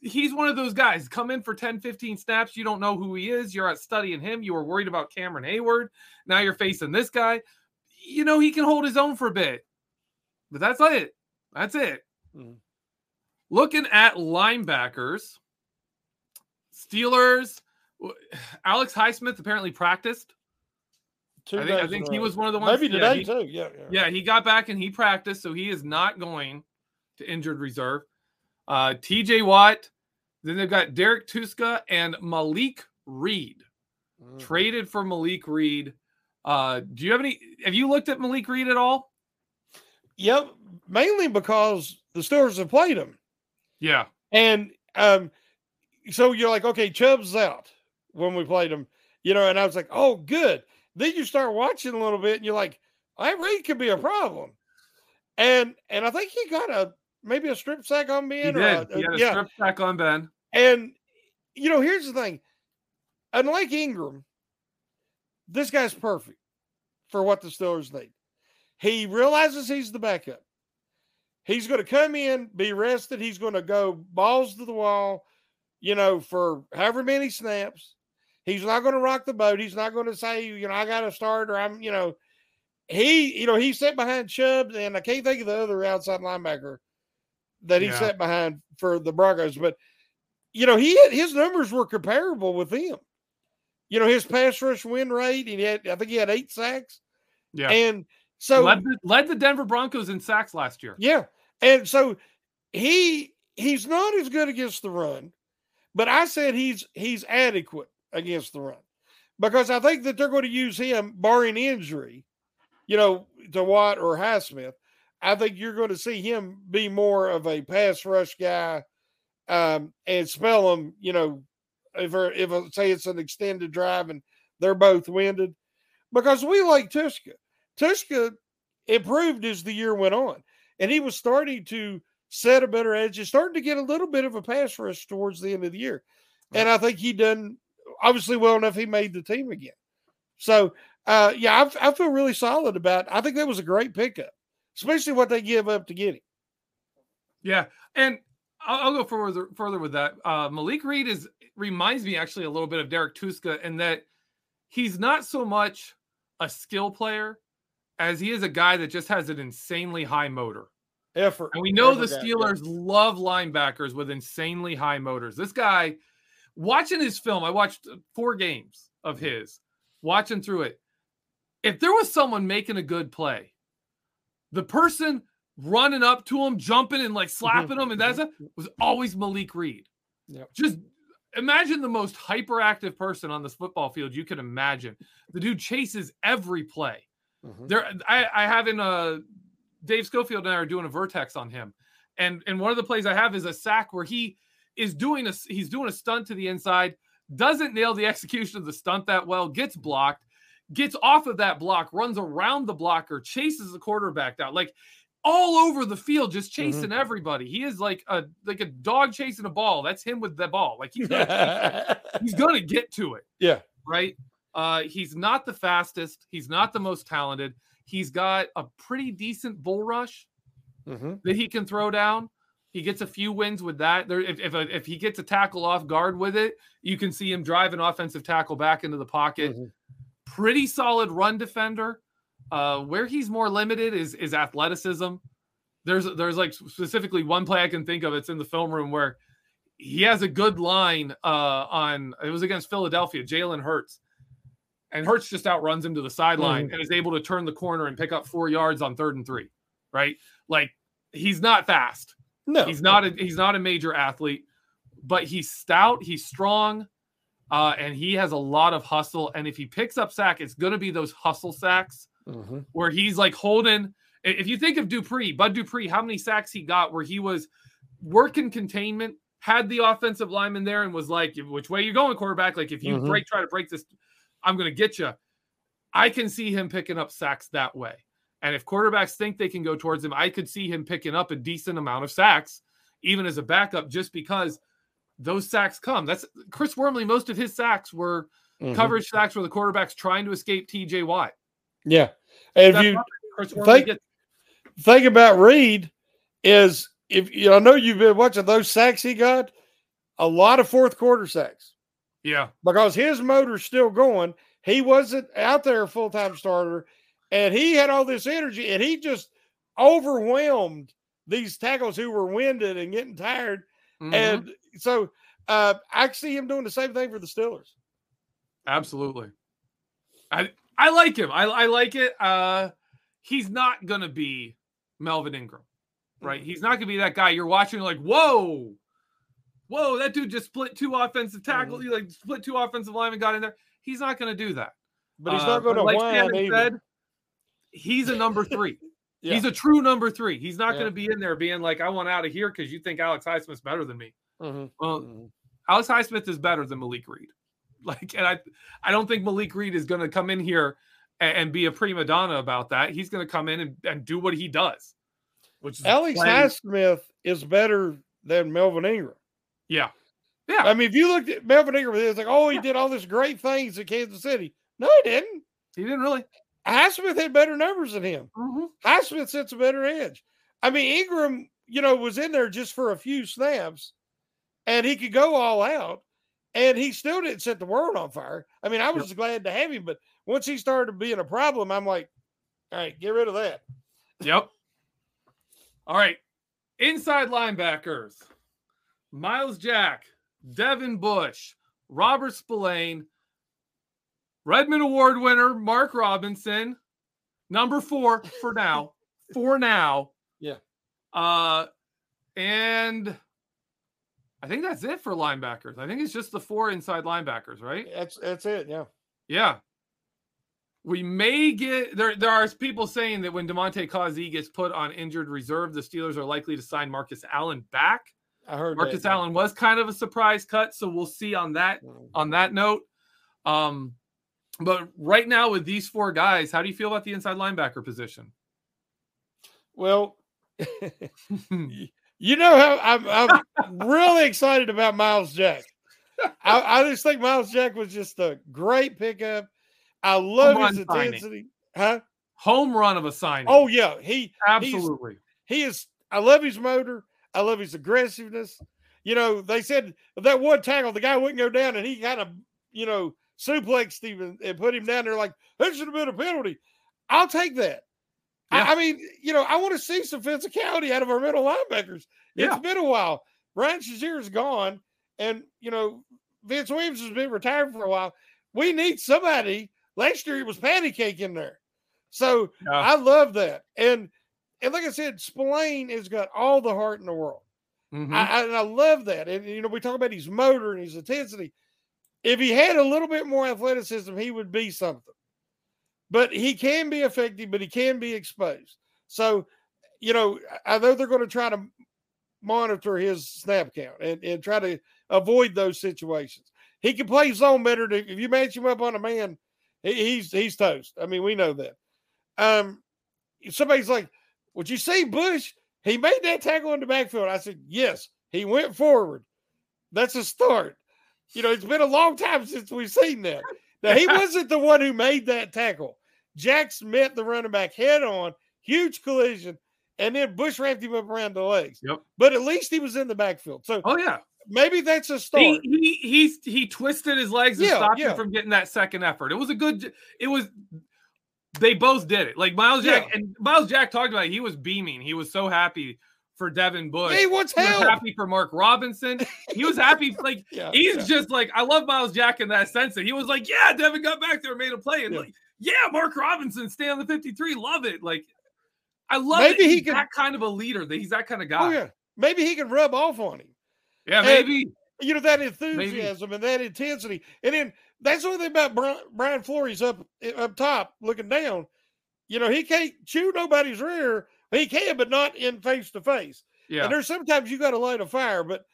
C: He's one of those guys come in for 10, 15 snaps. You don't know who he is. You're studying him. You were worried about Cameron Heyward. Now you're facing this guy. You know, he can hold his own for a bit, but that's it. That's it. Mm-hmm. Looking at linebackers, Steelers, Alex Highsmith apparently practiced.
D: Two
C: I think, I think he was one of the ones.
D: Maybe today yeah, he, too. Yeah, yeah,
C: yeah. He got back and he practiced, so he is not going to injured reserve. Uh, T.J. Watt. Then they've got Derrek Tuszka and Malik Reed. Mm. Traded for Malik Reed. Uh, do you have any? Have you looked at Malik Reed at all?
D: Yep, mainly because the Steelers have played him.
C: Yeah.
D: And um, so you're like, okay, Chubb's out when we played him, you know, and I was like, oh, good. Then you start watching a little bit and you're like, I Reed could be a problem. And and I think he got a maybe a strip sack on Ben.
C: He
D: or
C: did.
D: a-
C: He had a
D: yeah.
C: strip sack on Ben.
D: And you know, here's the thing. Unlike Ingram, this guy's perfect for what the Steelers need. He realizes he's the backup. He's going to come in, be rested. He's going to go balls to the wall, you know, for however many snaps. He's not going to rock the boat. He's not going to say, you know, I got to start or I'm, you know, he, you know, he sat behind Chubb, and I can't think of the other outside linebacker that he
C: Yeah.
D: sat behind for the Broncos, but you know, he had, his numbers were comparable with him. You know, his pass rush win rate, he had, I think he had eight sacks.
C: Yeah.
D: And so,
C: led, the, led the Denver Broncos in sacks last year.
D: yeah. And so he he's not as good against the run, but I said he's he's adequate against the run because I think that they're going to use him barring injury, you know, to Watt or Highsmith. I think you're going to see him be more of a pass rush guy um, and spell him, you know, if if say it's an extended drive and they're both winded, because we like Tuszka. Tuszka improved as the year went on, and he was starting to set a better edge. He's starting to get a little bit of a pass rush towards the end of the year, and I think he done obviously well enough. He made the team again. So uh, yeah, I, I feel really solid about. I think that was a great pickup, especially what they give up to get him.
C: Yeah, and I'll, I'll go further further with that. Uh, Malik Reed is reminds me actually a little bit of Derrek Tuszka in that he's not so much a skill player as he is a guy that just has an insanely high motor.
D: Effort.
C: And we know the
D: guy, yeah.
C: Steelers love linebackers with insanely high motors. This guy, watching his film, I watched four games of his, watching through it. If there was someone making a good play, the person running up to him, jumping and like slapping him, and that's a, was always Malik Reed.
D: Yep.
C: Just imagine the most hyperactive person on this football field you can imagine. The dude chases every play.
D: Mhm.
C: There, I, I have in a Dave Schofield and I are doing a vertex on him, and and one of the plays I have is a sack where he is doing a he's doing a stunt to the inside, doesn't nail the (laughs) execution of the stunt that well, gets blocked, gets off of that block, runs around the blocker, chases the quarterback down, like all over the field, just chasing everybody. He is like a like a dog chasing a ball. That's him with the ball. Like he's (laughs) gonna, he's gonna get to it
D: yeah.
C: right? Uh, he's not the fastest. He's not the most talented. He's got a pretty decent bull rush
D: Mhm.
C: that he can throw down. He gets a few wins with that. There, if if, if he gets a tackle off guard with it, you can see him drive an offensive tackle back into the pocket.
D: Mhm.
C: Pretty solid run defender. Uh, where he's more limited is is athleticism. There's there's like specifically one play I can think of. It's in the film room where he has a good line uh, on. It was against Philadelphia. Jalen Hurts, and Hurts just outruns him to the sideline and is able to turn the corner and pick up four yards on third and three. Right, like he's not fast.
D: No,
C: He's not a he's not a major athlete, but he's stout, he's strong, uh, and he has a lot of hustle. And if he picks up sack, it's gonna be those hustle sacks
D: Mhm.
C: where he's like holding. If you think of Dupree, Bud Dupree, how many sacks he got where he was working containment, had the offensive lineman there, and was like, "Which way you going, quarterback? Like if you
D: Mhm.
C: break, try to break this, I'm gonna get you." I can see him picking up sacks that way. And if quarterbacks think they can go towards him, I could see him picking up a decent amount of sacks, even as a backup, just because those sacks come. That's Chris Wormley. Most of his sacks were
D: Mhm.
C: coverage sacks where the quarterback's trying to escape TJ Watt.
D: Yeah. And if you think-
C: gets-
D: thing about Reed is if you I know you've been watching those sacks he got, a lot of fourth quarter sacks
C: yeah,
D: because his motor's still going. He wasn't out there a full time starter, and he had all this energy, and he just overwhelmed these tackles who were winded and getting tired.
C: Mhm.
D: And so uh, I see him doing the same thing for the Steelers.
C: absolutely. I I like him. I I like it. Uh, he's not gonna be Melvin Ingram, right? He's not gonna be that guy you're watching like, whoa, whoa, that dude just split two offensive tackles. He like split two offensive linemen, got in there. He's not gonna do that.
D: But he's
C: Uh,
D: not going to
C: like
D: whine
C: Shannon
D: either.
C: said, he's a number (laughs) three.
D: Yeah.
C: He's a true number three. He's not
D: Yeah.
C: going to be in there being like, I want out of here because you think Alex Highsmith's better than me.
D: Mhm.
C: Well,
D: Mhm.
C: Alex Highsmith is better than Malik Reed. (laughs) Like, and I, I don't think Malik Reed is going to come in here and, and be a prima donna about that. He's going to come in and, and do what he does, which
D: Alex Highsmith is better than Melvin Ingram.
C: Yeah, yeah.
D: I mean, if you looked at Melvin Ingram, it's like, oh, he did all this great things in Kansas City. No, he didn't.
C: he didn't really.
D: Highsmith had better numbers than him. Mm-hmm. Highsmith sets a better edge. I mean, Ingram, you know, was in there just for a few snaps and he could go all out and he still didn't set the world on fire. I mean, I was glad to have him, but once he started being a problem, I'm like, all right, get rid of that.
C: Yep. All right. Inside linebackers Myles Jack, Devin Bush, Robert Spillane, Redman Award winner Mark Robinson, number four for now. (laughs) for now.
D: Yeah.
C: Uh, and I think that's it for linebackers. I think it's just the four inside linebackers, right?
D: That's that's it. Yeah.
C: Yeah. We may get there. There are people saying that when Damontae Kazee gets put on injured reserve, the Steelers are likely to sign Marcus Allen back.
D: I heard
C: Marcus
D: that.
C: Allen was kind of a surprise cut, so we'll see on that
D: Mhm.
C: on that note. Um, but right now with these four guys, how do you feel about the inside linebacker position?
D: Well, (laughs) you know how I'm, I'm really excited about Myles Jack. I, I just think Myles Jack was just a great pickup. I love his
C: signing.
D: intensity. Huh?
C: Home run of a signing.
D: Oh yeah, he
C: absolutely.
D: he is. I love his motor. I love his aggressiveness. You know, they said that one tackle, the guy wouldn't go down, and he kind of, you know, suplexed him and, put him down there. Like that should have been a penalty. I'll take that. I- I, mean, you know, I want to see some physicality out of our middle linebackers.
C: Yeah.
D: It's been a while. Ryan Shazier is gone, and you know, Vince Williams has been retired for a while. We need somebody. Last year it was patty cake in there. So
C: Yeah.
D: I love that. And and like I said, Spillane has got all the heart in the world.
C: Mhm.
D: I, I, and I love that. And you know, we talk about his motor and his intensity. If he had a little bit more athleticism, he would be something. But he can be effective, but he can be exposed. So, you know, I know they're going to try to monitor his snap count and, and try to avoid those situations. He can play zone better. Than, if you match him up on a man, he, he's he's toast. I mean, we know that. Um, somebody's like, "Would you see Bush? He made that tackle in the backfield." I said, "Yes, he went forward. That's a start." You know, it's been a long time since we've seen that. Now he (laughs) wasn't the one who made that tackle. Jackson met the running back head on, huge collision, and then Bush wrapped him up around the legs.
C: Yep.
D: But at least he was in the backfield. So
C: Oh yeah.
D: maybe that's a start.
C: He, he he he twisted his legs and
D: Yeah,
C: stopped
D: yeah.
C: him from getting that second effort. It was a good. It was. They both did it. Like Myles Jack
D: Yeah.
C: and Myles Jack talked about. It. He was beaming. He was so happy for Devin Bush.
D: he wants
C: He was happy for Mark Robinson. He was happy. (laughs) Like
D: Yeah,
C: he's
D: yeah.
C: just like I love Myles Jack in that sense that he was like, yeah, Devin got back there, and made a play, and
D: Yeah.
C: like, yeah, Mark Robinson stay on the fifty three. Love it. Like I love
D: Maybe
C: that
D: he
C: he's that kind of a leader. That he's that kind of oh, guy.
D: Oh yeah, maybe he can rub off on him.
C: yeah,
D: And-
C: maybe.
D: You know that enthusiasm and that intensity, and then that's the only thing about Brian, Brian Flores up up top looking down. You know he can't chew nobody's rear. He can, but not in face to face.
C: Yeah.
D: And there's sometimes you got to light a fire. But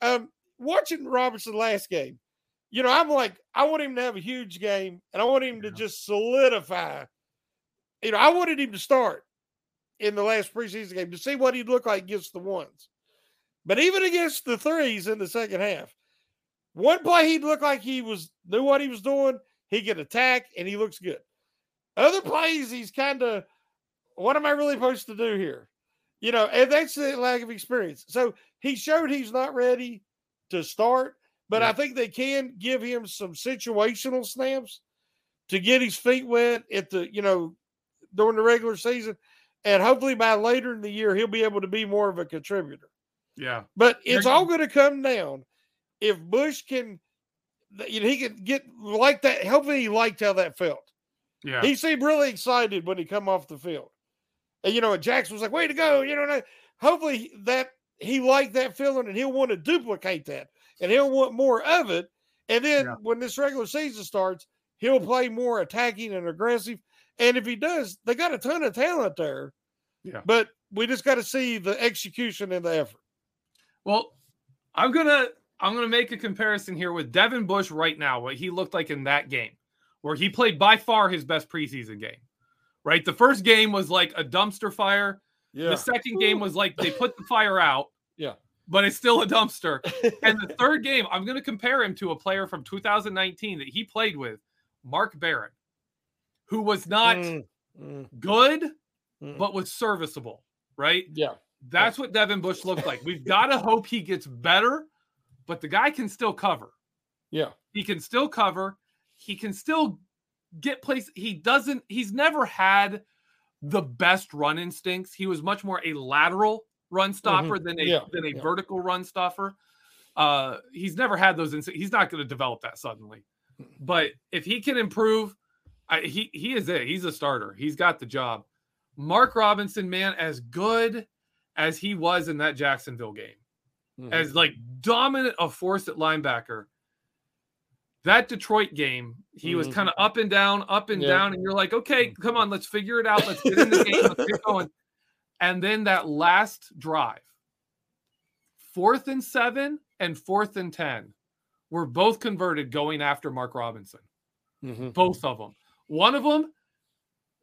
D: um, watching Robinson last game, you know, I'm like, I want him to have a huge game, and I want him to just solidify. You know, I wanted him to start in the last preseason game to see what he'd look like against the ones. But even against the threes in the second half, one play he'd look like he was knew what he was doing. He could attack, and he looks good. Other plays, he's kind of, what am I really supposed to do here? You know, and that's the lack of experience. So he showed he's not ready to start, but I think they can give him some situational snaps to get his feet wet at the, you know, during the regular season. And hopefully by later in the year, he'll be able to be more of a contributor.
C: Yeah.
D: But it's all going to come down if Bush can, you know, he can get like that. Hopefully, he liked how that felt.
C: Yeah.
D: He seemed really excited when he come off the field. And you know, and Jackson was like, "Way to go!" You know, hopefully that he liked that feeling, and he'll want to duplicate that, and he'll want more of it. And then
C: Yeah.
D: when this regular season starts, he'll play more attacking and aggressive. And if he does, they got a ton of talent there
C: Yeah.
D: But we just got to see the execution and the effort.
C: Well, I'm gonna I'm gonna make a comparison here with Devin Bush right now, what he looked like in that game, where he played by far his best preseason game. Right, the first game was like a dumpster fire.
D: Yeah.
C: The second game was like they put the fire out.
D: Yeah.
C: But it's still a dumpster. (laughs) and the third game, I'm going to compare him to a player from 2019 that he played with, Mark Barron, who was not
D: Mm, mm,
C: good,
D: mm.
C: but was serviceable. Right.
D: yeah.
C: That's what Devin Bush looked like. We've got to hope he gets better, but the guy can still cover.
D: Yeah.
C: He can still cover. He can still get place. He doesn't, he's never had the best run instincts. He was much more a lateral run stopper than a
D: Yeah,
C: than a
D: yeah.
C: vertical run stopper. Uh he's never had those instincts. He's not going to develop that suddenly. But if he can improve, I, he he is it. He's a starter. He's got the job. Mark Robinson, man, as good as he was in that Jacksonville game,
D: Mhm.
C: as like dominant a force at linebacker. That Detroit game, he was
D: Mhm.
C: kind of up and down, up and
D: Yeah.
C: down, and you're like, okay, come on, let's figure it out. Let's get in the game. Let's get (laughs) going. And then that last drive, fourth and seven and fourth and ten, were both converted going after Mark Robinson
D: Mhm.
C: both of them. One of them,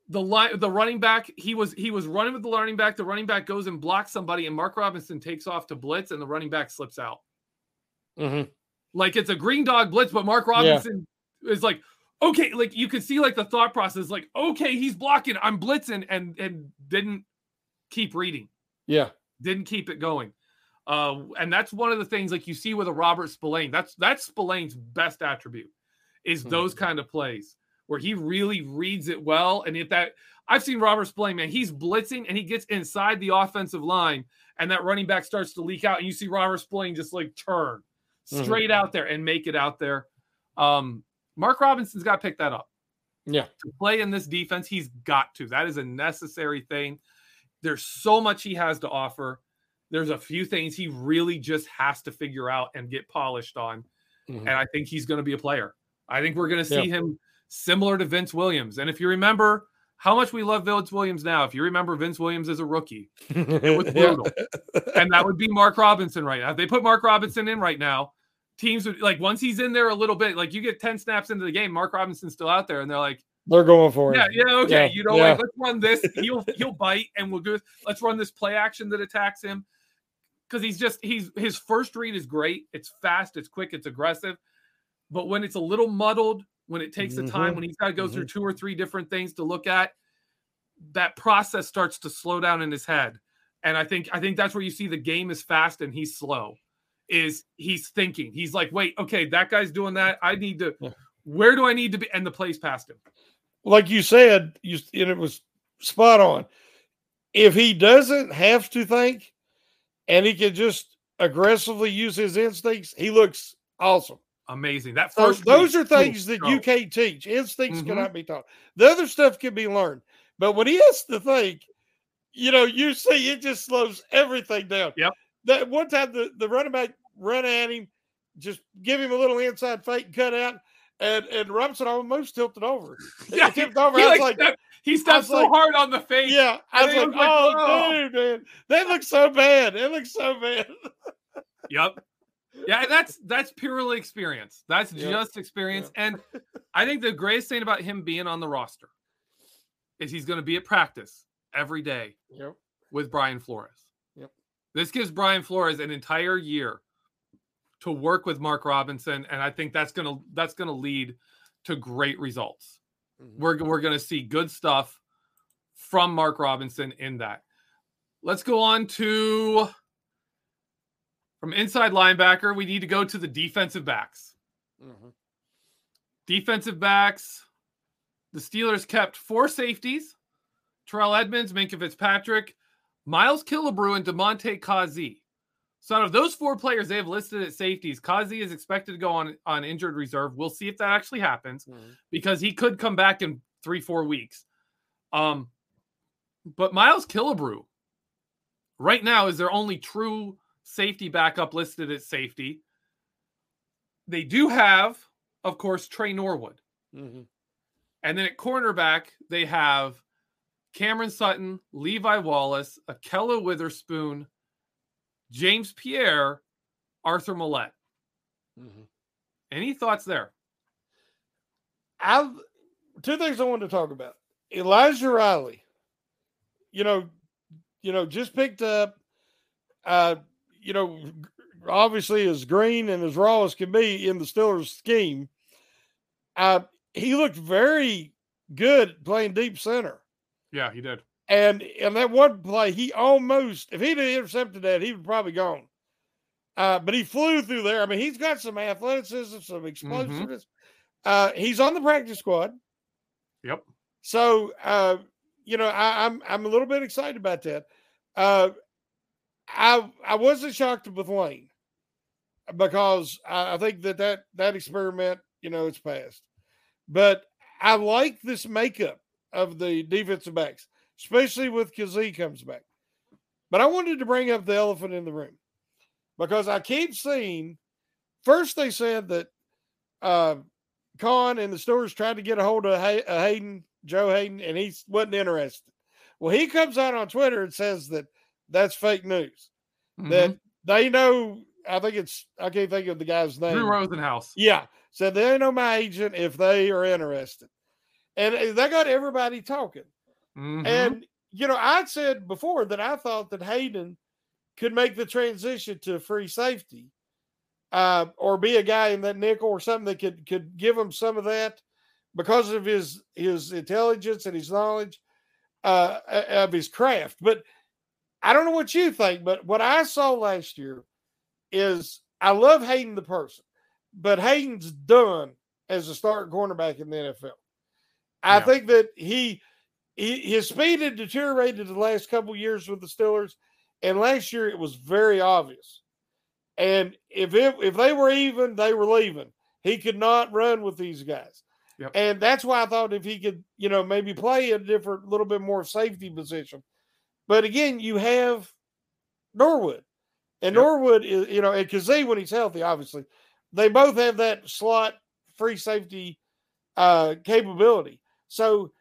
C: the line, the running back, he was he was running with the running back. The running back goes and blocks somebody, and Mark Robinson takes off to blitz, and the running back slips out.
D: Mhm.
C: Like it's a green dog blitz, but Mark Robinson is like, okay, like you could see like the thought process, like, okay, he's blocking, I'm blitzing, and and didn't keep reading
D: Yeah.
C: didn't keep it going. Uh, and that's one of the things like you see with a Robert Spillane. That's that's Spillane's best attribute is
D: Hmm.
C: those kind of plays where he really reads it well. And if that I've seen Robert Spillane, man, he's blitzing and he gets inside the offensive line, and that running back starts to leak out, and you see Robert Spillane just like turn
D: Mhm.
C: straight out there and make it out there. Um, Mark Robinson's got to pick that up
D: Yeah.
C: to play in this defense, he's got to. That is a necessary thing. There's so much he has to offer. There's a few things he really just has to figure out and get polished on.
D: Mhm.
C: And I think he's going to be a player. I think we're going to see
D: Yeah.
C: him similar to Vince Williams. And if you remember how much we love Vince Williams now, if you remember Vince Williams as a rookie, it was (laughs) brutal. and that would be Mark Robinson right now. If they put Mark Robinson in right now, teams would like once he's in there a little bit, like you get 10 snaps into the game, Mark Robinson's still out there, and they're like,
D: They're going for it.
C: yeah, yeah, okay.
D: Yeah,
C: You know,
D: yeah.
C: like let's run this. He'll he'll bite and we'll do. Let's run this play action that attacks him. Because he's just he's his first read is great. It's fast, it's quick, it's aggressive. But when it's a little muddled, when it takes the time,
D: Mhm.
C: when he's got to go through two or three different things to look at, that process starts to slow down in his head. And I think I think that's where you see the game is fast and he's slow. Is he's thinking. He's like, wait, okay, that guy's doing that. I need to
D: Yeah.
C: where do I need to be? And the plays past him.
D: like you said, you and it was spot on. If he doesn't have to think and he can just aggressively use his instincts, he looks awesome.
C: Amazing. That
D: So
C: first
D: those are things
C: oh,
D: that you can't teach. Instincts
C: Mhm.
D: cannot be taught. The other stuff can be learned. But when he has to think, you know, you see it just slows everything down.
C: Yep.
D: That one time the, the running back run at him, just give him a little inside fake and cut out, and and Robinson almost tilted over. (laughs) He
C: Yeah,
D: tipped over.
C: He,
D: I was
C: like, stepped, he stepped so
D: like-
C: hard on the face.
D: yeah. I was like,
C: was like,
D: oh,
C: "Whoa."
D: dude, man, that looks so bad. It looks so bad. (laughs)
C: Yep. Yeah, that's that's purely experience. That's
D: Yeah.
C: just experience. And I think the greatest thing about him being on the roster is he's going to be at practice every day
D: Yep.
C: with Brian Flores.
D: Yep.
C: This gives Brian Flores an entire year to work with Mark Robinson, and I think that's gonna that's gonna lead to great results.
D: Mhm.
C: We're we're gonna see good stuff from Mark Robinson in that. Let's go on to from inside linebacker. We need to go to the defensive backs.
D: Mhm.
C: Defensive backs. The Steelers kept four safeties: Terrell Edmunds, Minkah Fitzpatrick, Miles Killebrew, and Damontae Kazee. So out of those four players they have listed at safeties, Kazee is expected to go on on injured reserve. We'll see if that actually happens
D: Mhm.
C: because he could come back in three, four weeks. Um, but Miles Killebrew right now is their only true safety backup listed at safety. They do have, of course, Tre Norwood.
D: Mhm.
C: And then at cornerback, they have Cameron Sutton, Levi Wallace, Ahkello Witherspoon, James Pierre, Arthur Maulet.
D: Mm-hmm.
C: Any thoughts there?
D: I've two things I wanted to talk about. Elijah Riley, you know, you know, just picked up uh, you know, obviously as green and as raw as can be in the Steelers scheme. Uh, he looked very good playing deep center.
C: Yeah, he did.
D: And and that one play, he almost if he'd have intercepted that, he would probably gone. Uh, but he flew through there. I mean, he's got some athleticism, some explosiveness. Mm-hmm. Uh, he's on the practice squad.
C: Yep.
D: So uh, you know, I, am I'm, I'm a little bit excited about that. I I wasn't shocked with Layne because I, I think that, that that experiment, you know, it's passed. But I like this makeup of the defensive backs, especially with Kazee comes back. But I wanted to bring up the elephant in the room because I keep seeing. First, they said that uh, Khan and the stores tried to get a hold of Hay- uh, Haden, Joe Haden, and he wasn't interested. Well, he comes out on Twitter and says that that's fake news. Mm-hmm. That they know. I think it's. I can't think of the guy's name.
C: Drew Rosenhaus.
D: Yeah, said they know my agent if they are interested, and that got everybody talking. Mm-hmm. And you know, I said before that I thought that Haden could make the transition to free safety, uh, or be a guy in that nickel or something that could could give him some of that because of his his intelligence and his knowledge uh, of his craft. But I don't know what you think, but what I saw last year is I love Haden the person, but Haden's done as a starting cornerback in the NFL. I yeah. think that he, he his speed had deteriorated the last couple years with the Steelers, and last year it was very obvious. And if it, if they were even, they were leaving. He could not run with these guys. Yep. And that's why I thought if he could, you know, maybe play a different, little bit more safety position, but again, you have Norwood. And yep. Norwood is, you know, and Kazee when he's healthy, obviously, they both have that slot free safety uh, capability. So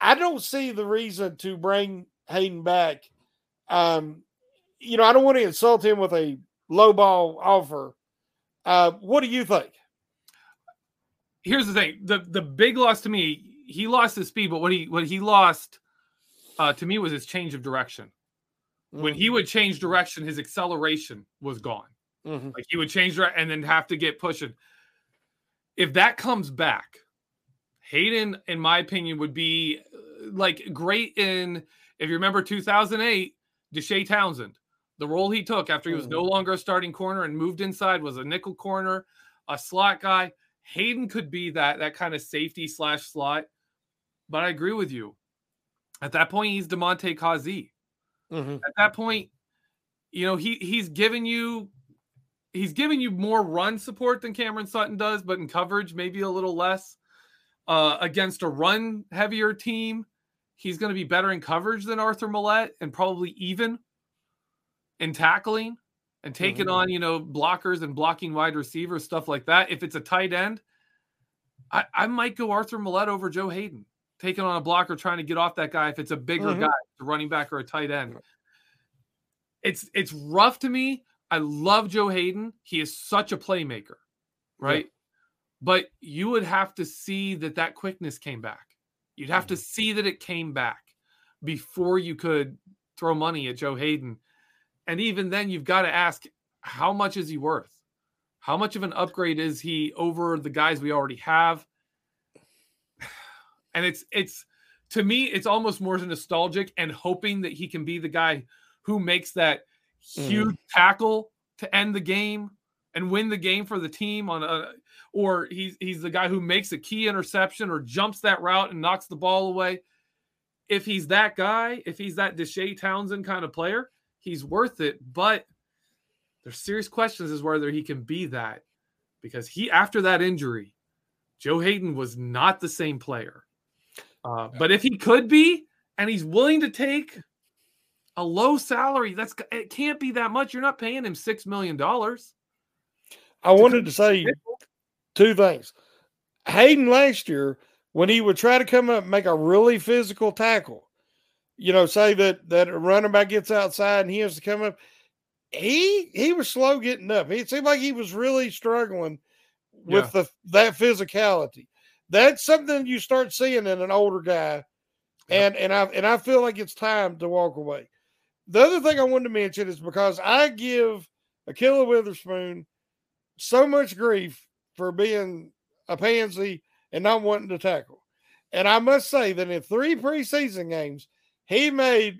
D: I don't see the reason to bring Haden back. Um, you know, I don't want to insult him with a low ball offer. Uh, what do you think?
C: Here's the thing: the the big loss to me, he lost his speed, but what he what he lost uh, to me was his change of direction. Mm-hmm. When he mm-hmm. would change direction, his acceleration was gone. Mm-hmm. Like he would change and then have to get pushing. If that comes back, Haden, in my opinion, would be uh, like great in. If you remember 2008, Deshea Townsend, the role he took after he was mm-hmm. no longer a starting corner and moved inside was a nickel corner, a slot guy. Haden could be that that kind of safety slash slot. But I agree with you. At that point, he's Damontae Kazee. Mm-hmm. At that point, you know, he he's giving you he's giving you more run support than Cameron Sutton does, but in coverage, maybe a little less. Uh, against a run heavier team, he's going to be better in coverage than Arthur Maulet and probably even in tackling and taking mm-hmm. on, you know, blockers and blocking wide receivers, stuff like that. If it's a tight end, I, I might go Arthur Maulet over Joe Haden taking on a blocker trying to get off that guy if it's a bigger mm-hmm. guy, a running back or a tight end. It's it's rough to me. I love Joe Haden. He is such a playmaker, right? Yeah. But you would have to see that that quickness came back. You'd have mm-hmm. to see that it came back before you could throw money at Joe Haden. And even then, you've got to ask, how much is he worth? How much of an upgrade is he over the guys we already have? And it's it's to me it's almost more nostalgic and hoping that he can be the guy who makes that huge mm. tackle to end the game and win the game for the team on a or he's he's the guy who makes a key interception or jumps that route and knocks the ball away. If he's that guy, if he's that Deshea Townsend kind of player, he's worth it. But there's serious questions as whether he can be that because he after that injury, Joe Haden was not the same player. Uh, but if he could be, and he's willing to take a low salary, that's it can't be that much. You're not paying him six million dollars.
D: I wanted to say two things. Haden last year, when he would try to come up and make a really physical tackle, you know, say that that a running back gets outside and he has to come up. He he was slow getting up. It seemed like he was really struggling with
C: Yeah.
D: the that physicality. That's something you start seeing in an older guy, and and I and I feel like it's time to walk away. The other thing I wanted to mention is because I give Ahkello Witherspoon so much grief for being a pansy and not wanting to tackle. And I must say that in three preseason games, he made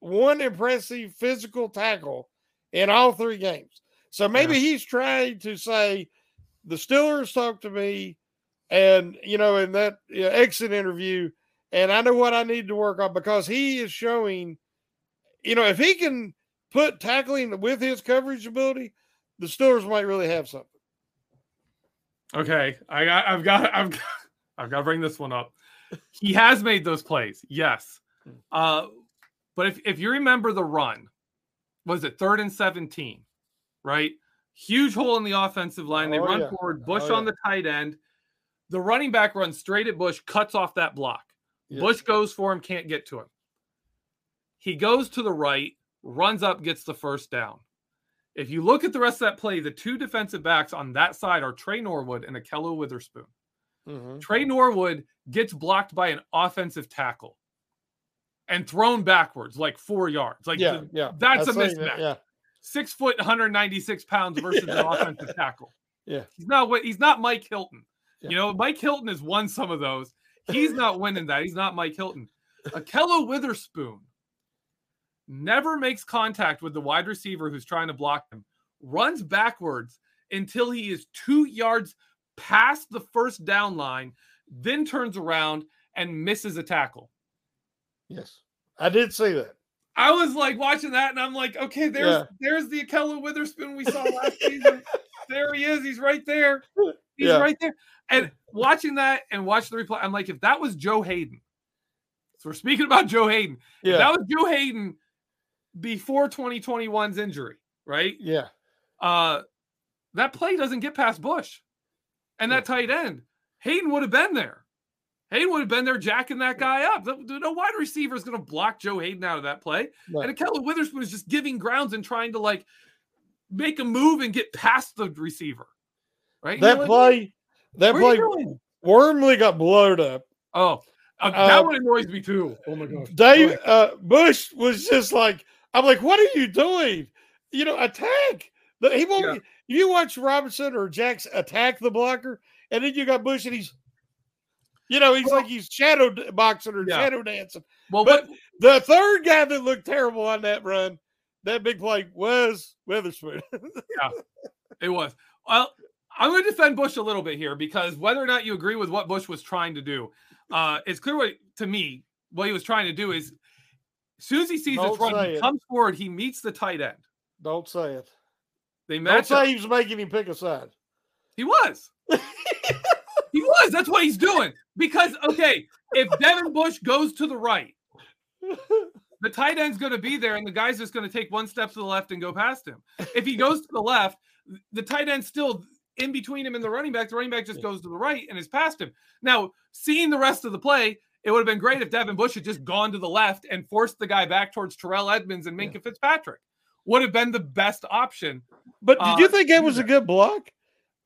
D: one impressive physical tackle in all three games. So maybe he's trying to say the Steelers talked to me and you know in that you know, exit interview and I know what I need to work on because he is showing you know if he can put tackling with his coverage ability, the Steelers might really have something.
C: Okay, I got, I've got, (laughs) I've got, I've got to bring this one up. He has made those plays, yes. Uh, but if if you remember the run, was it third and seventeen, right? Huge hole in the offensive line. They
D: Oh,
C: run
D: yeah.
C: forward. Bush
D: Oh,
C: on
D: yeah.
C: the tight end. The running back runs straight at Bush, cuts off that block.
D: Yeah.
C: Bush goes for him, can't get to him. He goes to the right, runs up, gets the first down. If you look at the rest of that play, the two defensive backs on that side are Tre Norwood and Ahkello Witherspoon.
D: Mhm.
C: Tre Norwood gets blocked by an offensive tackle and thrown backwards like four yards. Like
D: Yeah,
C: the-
D: yeah.
C: that's
D: I
C: a mismatch.
D: Yeah.
C: Six foot, 196 pounds versus an (laughs) offensive tackle.
D: Yeah.
C: He's not what he's not Mike Hilton.
D: Yeah.
C: You know, Mike Hilton has won some of those. He's not winning that. He's not Mike Hilton. Ahkello Witherspoon never makes contact with the wide receiver who's trying to block him, runs backwards until he is two yards past the first down line, then turns around and misses a tackle.
D: Yes. I did see that.
C: I was like watching that, and I'm like, okay, there's
D: Yeah.
C: there's the Ahkello Witherspoon we saw last season. (laughs) There he is. He's right there. He's
D: Yeah.
C: right there. And watching that and watching the replay, I'm like, if that was Joe Haden, so we're speaking about Joe Haden. If
D: Yeah.
C: that was Joe Haden before 2021's injury, right?
D: Yeah.
C: Uh, that play doesn't get past Bush and that tight end. Haden would have been there. Haden would have been there jacking that guy up. No wide receiver is going to block Joe Haden out of that play.
D: No.
C: And Ahkello Witherspoon is just giving grounds and trying to like make a move and get past the receiver. Right?
D: That
C: You're like,
D: play, that
C: what are you
D: play. Wormley got blowed up.
C: Oh, uh, that
D: Uh,
C: one annoys me too. Oh my gosh.
D: Dave uh, Bush was just like, I'm like, what are you doing? You know, attack. The- He won't.
C: Yeah.
D: You watch Robinson or Jax attack the blocker, and then you got Bush, and he's, you know, he's
C: Well-
D: like he's shadow boxing or
C: Yeah.
D: shadow dancing.
C: Well,
D: But
C: what,
D: the third guy that looked terrible on that run, that big play was Witherspoon. (laughs)
C: Yeah, it was. Well, I'm going to defend Bush a little bit here because whether or not you agree with what Bush was trying to do, uh, it's clear what, to me what he was trying to do is as soon as he sees
D: Don't
C: run, he
D: it.
C: comes forward, he meets the tight end.
D: Don't say it.
C: They match
D: Don't
C: match up.
D: say he was making him pick a side.
C: He was. (laughs) he was. That's what he's doing. Because okay, if Devin Bush goes to the right, the tight end's going to be there, and the guy's just going to take one step to the left and go past him. If he goes to the left, the tight end's still in between him and the running back. The running back just goes to the right and is past him. Now, seeing the rest of the play, it would have been great if Devin Bush had just gone to the left and forced the guy back towards Terrell Edmunds and Minkah Fitzpatrick. Would have been the best option.
D: But did
C: Uh,
D: you think that was a good block?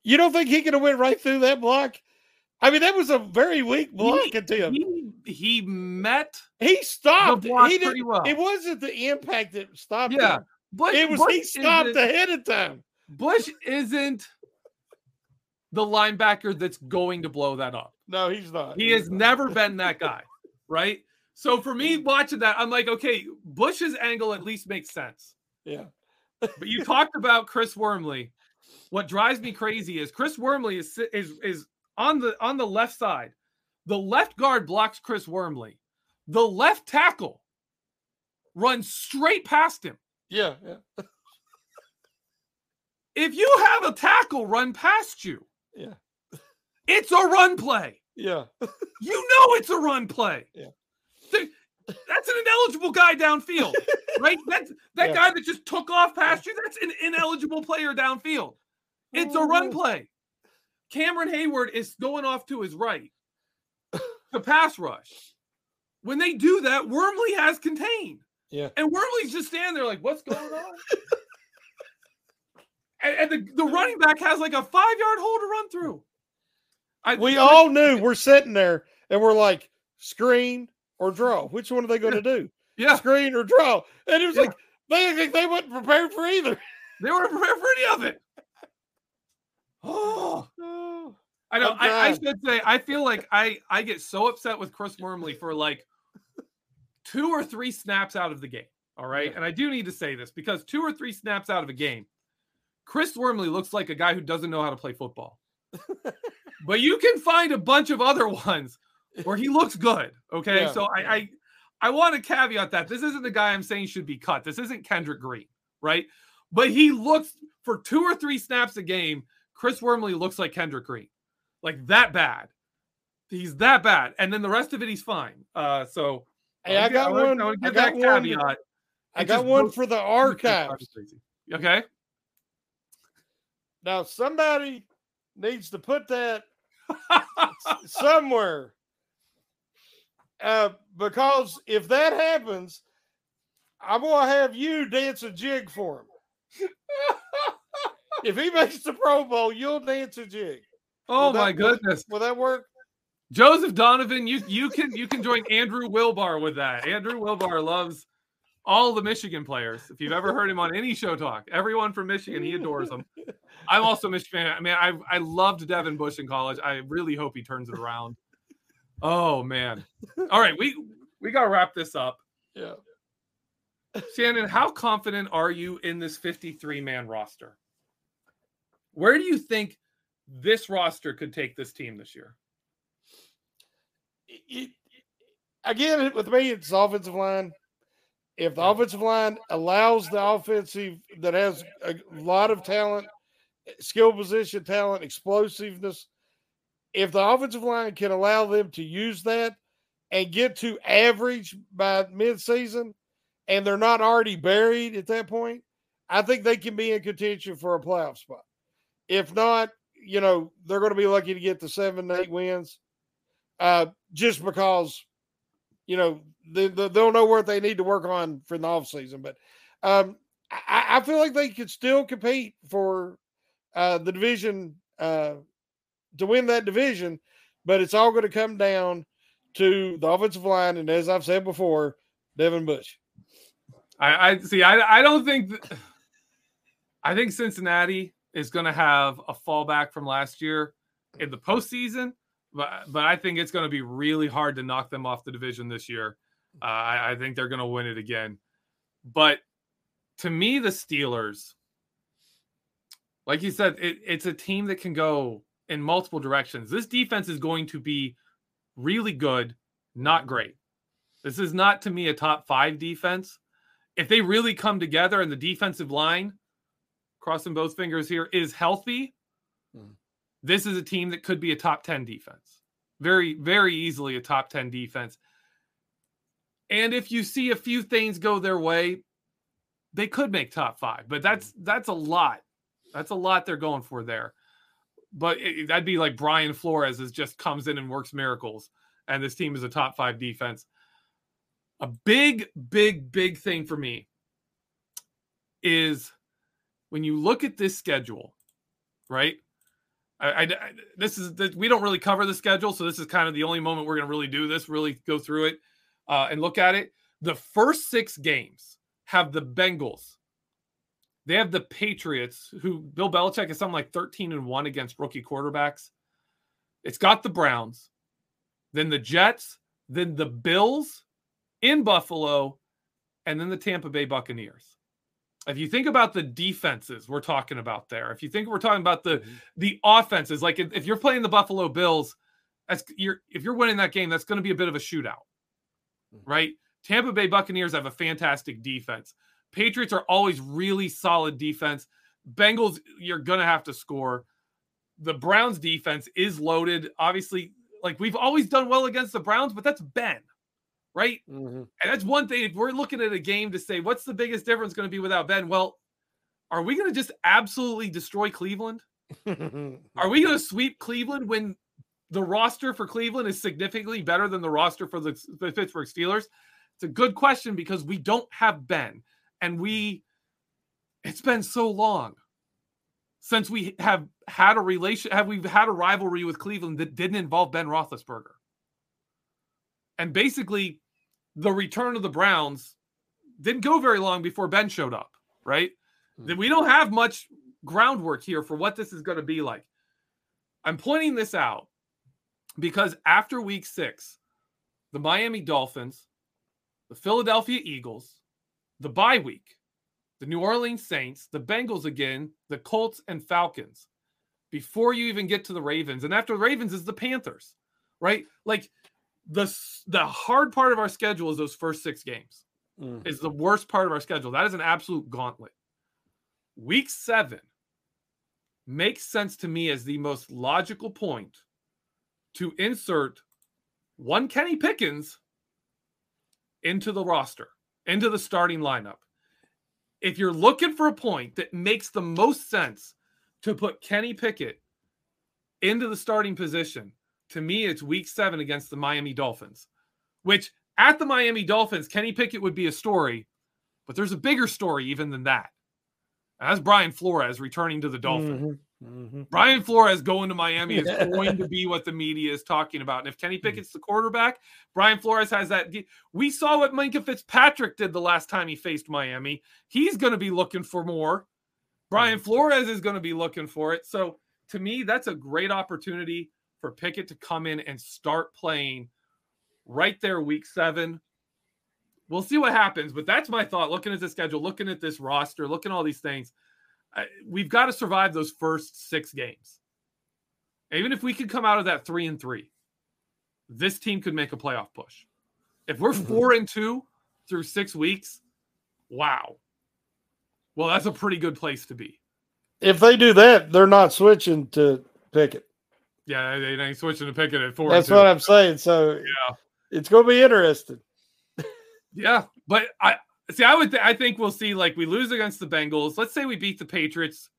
D: You don't think he could have went right through that block? I mean, that was a very weak block attempt.
C: He, he met
D: He stopped. He didn't.
C: well.
D: It wasn't the impact that stopped.
C: Yeah,
D: him.
C: but
D: it was
C: Bush
D: he stopped ahead of time.
C: Bush isn't the linebacker that's going to blow that up.
D: No, he's not.
C: He
D: He's
C: has
D: not.
C: never been (laughs) that guy, right? So for me, watching that, I'm like, okay, Bush's angle at least makes sense.
D: Yeah.
C: But you talked about Chris Wormley. What drives me crazy is Chris Wormley is is is on the on the left side. The left guard blocks Chris Wormley. The left tackle runs straight past him.
D: Yeah. Yeah.
C: If you have a tackle run past you,
D: Yeah.
C: it's a run play.
D: Yeah. (laughs)
C: You know it's a run play.
D: Yeah.
C: That's an ineligible guy downfield, (laughs) right? That's that
D: Yeah.
C: guy that just took off past you. That's an ineligible player downfield. It's a run mm. play. Cameron Heyward is going off to his right. (laughs) The pass rush. when they do that, Wormley has contained.
D: Yeah.
C: And Wormley's just standing there like, what's going on? And, and the, the running back has like a five yard hole to run through. I,
D: We all knew we're sitting there and we're like, screen or draw. Which one are they going to do?
C: yeah,
D: Screen or draw? And it was
C: Yeah.
D: like they they wasn't prepared for either.
C: they weren't prepared for any of it. Oh, (sighs)
D: Oh,
C: I know. I, I should say I feel like I I get so upset with Chris Wormley for like two or three snaps out of the game. All right,
D: Yeah.
C: and I do need to say this because two or three snaps out of a game, Chris Wormley looks like a guy who doesn't know how to play football. (laughs) but you can find a bunch of other ones where he looks good. Okay,
D: Yeah.
C: so I, I I want to caveat that this isn't the guy I'm saying should be cut. This isn't Kendrick Green, right? But he looks for two or three snaps a game. Chris Wormley looks like Kendrick Green, like that bad. He's that bad, and then the rest of it he's fine. Uh, so
D: Hey, I got
C: wanna-
D: one.
C: I
D: I got
C: that
D: one.
C: caveat.
D: I got one for the (laughs) archives.
C: Okay.
D: Now somebody needs to put that (laughs) somewhere. Uh, because if that happens, I'm gonna have you dance a jig for him. if he makes the Pro Bowl, you'll dance a jig.
C: oh
D: Will
C: my
D: that- will-
C: goodness.
D: Will that work?
C: Joseph Donovan, you you can you can join Andrew Wilbar with that. Andrew Wilbar loves all the Michigan players. If you've ever heard him on any show talk, everyone from Michigan, he adores them. I'm also a Michigan. I mean, I I loved Devin Bush in college. I really hope he turns it around. Oh man. All right, we we gotta wrap this up.
D: Yeah.
C: Shannon, how confident are you in this 53 man roster? Where do you think this roster could take this team this year?
D: it- again, with me, it's offensive line. If the offensive line allows the offensive that has a lot of talent, skill position talent, explosiveness, if the offensive line can allow them to use that and get to average by midseason, and they're not already buried at that point, I think they can be in contention for a playoff spot. If not, you know, they're going to be lucky to get the seven, eight wins uh, just because, you know, they, they, they'll know what they need to work on for the offseason. But um, I, I feel like they could still compete for uh, the division uh, to win that division, but it's all going to come down to the offensive line. And as I've said before, Devin Bush.
C: I, I see. I, I don't think. th- I think Cincinnati is going to have a fallback from last year in the postseason, but but I think it's going to be really hard to knock them off the division this year. Uh, I, I think they're going to win it again. But to me, the Steelers, like you said, it, it's a team that can go in multiple directions. This defense is going to be really good, not great. This is not to me a top five defense if they really come together and the defensive line, crossing both fingers here, is healthy,
D: Mhm.
C: this is a team that could be a top 10 defense. Very, very easily a top 10 defense. And if you see a few things go their way, they could make top five, but that's mm. that's a lot. That's a lot they're going for there. But it, that'd be like Brian Flores is just comes in and works miracles, and this team is a top five defense a big, big, big thing for me is when you look at this schedule, right? I, I- I- this is that we don't really cover the schedule, so this is kind of the only moment we're going to really do this, really go through it uh, and look at it. The first six games have the Bengals. They have the Patriots, who Bill Belichick is something like 13 and 1 against rookie quarterbacks. It's got the Browns, then the Jets, then the Bills, in Buffalo, and then the Tampa Bay Buccaneers. If you think about the defenses we're talking about there, if you think we're talking about the the offenses, like if, if you're playing the Buffalo Bills, that's you're if you're winning that game, that's going to be a bit of a shootout, right? Tampa Bay Buccaneers have a fantastic defense. Patriots are always really solid defense. Bengals, you're going to have to score. The Browns defense is loaded. Obviously, like we've always done well against the Browns, but that's Ben right?
D: Mhm.
C: And that's one thing. If we're looking at a game to say, what's the biggest difference going to be without Ben? Well, are we going to just absolutely destroy Cleveland? (laughs) Are we going to sweep Cleveland when the roster for Cleveland is significantly better than the roster for the, the Pittsburgh Steelers? It's a good question because we don't have Ben, and we. It's been so long since we have had a relation, have we had a rivalry with Cleveland that didn't involve Ben Roethlisberger, and basically, the return of the Browns didn't go very long before Ben showed up. Right? Hmm. Then we don't have much groundwork here for what this is going to be like. I'm pointing this out because after week six, the Miami Dolphins, the Philadelphia Eagles, the bye week, the New Orleans Saints, the Bengals again, the Colts, and Falcons, before you even get to the Ravens. And after the Ravens is the Panthers, right? Like the, the hard part of our schedule is those first six games,
D: Mm.
C: is the worst part of our schedule. That is an absolute gauntlet. Week seven makes sense to me as the most logical point to insert one Kenny Pickett into the roster, into the starting lineup. If you're looking for a point that makes the most sense to put Kenny Pickett into the starting position, to me, it's week seven against the Miami Dolphins, which at the Miami Dolphins, Kenny Pickett would be a story, but there's a bigger story even than that. And that's Brian Flores returning to the Dolphins.
D: Mhm, mhm.
C: Brian Flores going to Miami is (laughs) going to be what the media is talking about. And if Kenny Pickett's the quarterback, Brian Flores has that. We saw what Minkah Fitzpatrick did the last time he faced Miami. He's going to be looking for more. Brian Flores is going to be looking for it. So to me, that's a great opportunity for Pickett to come in and start playing right there, week seven. We'll see what happens, but that's my thought. Looking at the schedule, looking at this roster, looking at all these things, I, we've got to survive those first six games. Even if we could come out of that three and three, this team could make a playoff push. If we're mm-hmm. four and two through six weeks, wow. Well, that's a pretty good place to be.
D: If they do that, they're not switching to Pickett.
C: Yeah, they, they ain't switching to Pickett at four.
D: That's what I'm saying. So
C: Yeah.
D: it's going to be interesting.
C: Yeah, but I see. I would. Th- I think we'll see. Like we lose against the Bengals. Let's say we beat the Patriots.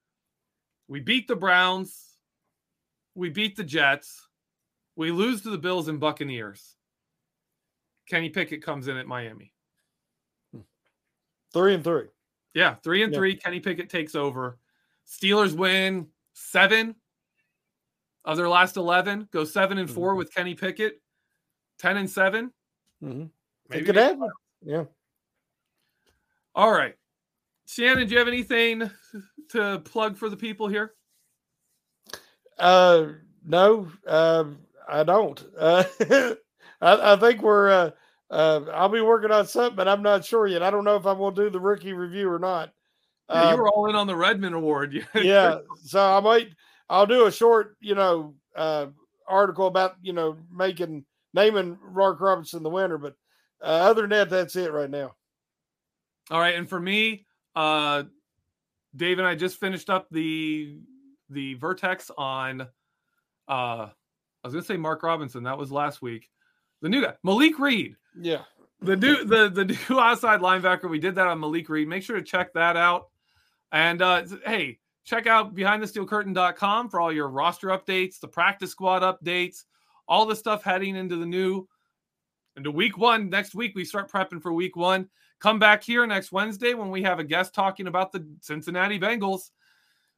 C: We beat the Browns. We beat the Jets. We lose to the Bills and Buccaneers. Kenny Pickett comes in at Miami.
D: Three and three.
C: Yeah, three and
D: Yeah.
C: three. Kenny Pickett takes over. Steelers win seven of their last eleven. Go seven and 4 with Kenny Pickett. Ten and 7
D: Mhm. It
C: Maybe
D: could happen. Yeah.
C: All right. Shannon, do you have anything to plug for the people here?
D: Uh, no, uh, I don't. Uh, (laughs) I, I think we're. Uh, uh, I'll be working on something, but I'm not sure yet. I don't know if I'm going to do the rookie review or not.
C: Yeah, you
D: Um,
C: were all in on the Redman Award. (laughs)
D: yeah, so I might. I'll do a short, you know, uh, article about you know making naming Mark Robinson the winner. But uh, other than that, that's it right now.
C: All right. And for me, uh, Dave and I just finished up the the Vertex on uh I was gonna say Mark Robinson. That was last week. The new guy, Malik Reed.
D: Yeah.
C: the new the the (laughs) new outside linebacker. We did that on Malik Reed. Make sure to check that out. And uh, hey, check out behindthesteelcurtain.com for all your roster updates, the practice squad updates, all the stuff heading into the new into week one. Next week we start prepping for week one. Come back here next Wednesday when we have a guest talking about the Cincinnati Bengals,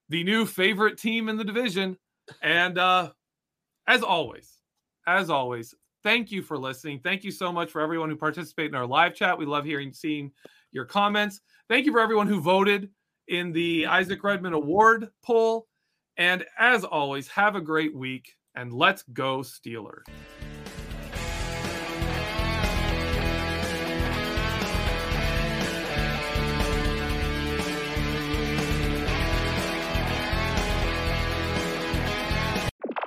C: the new favorite team in the division. And uh, as always, as always, thank you for listening. Thank you so much for everyone who participated in our live chat. We love hearing, seeing your comments. Thank you for everyone who voted in the Isaac Redman Award poll. And as always, have a great week and let's go Steelers.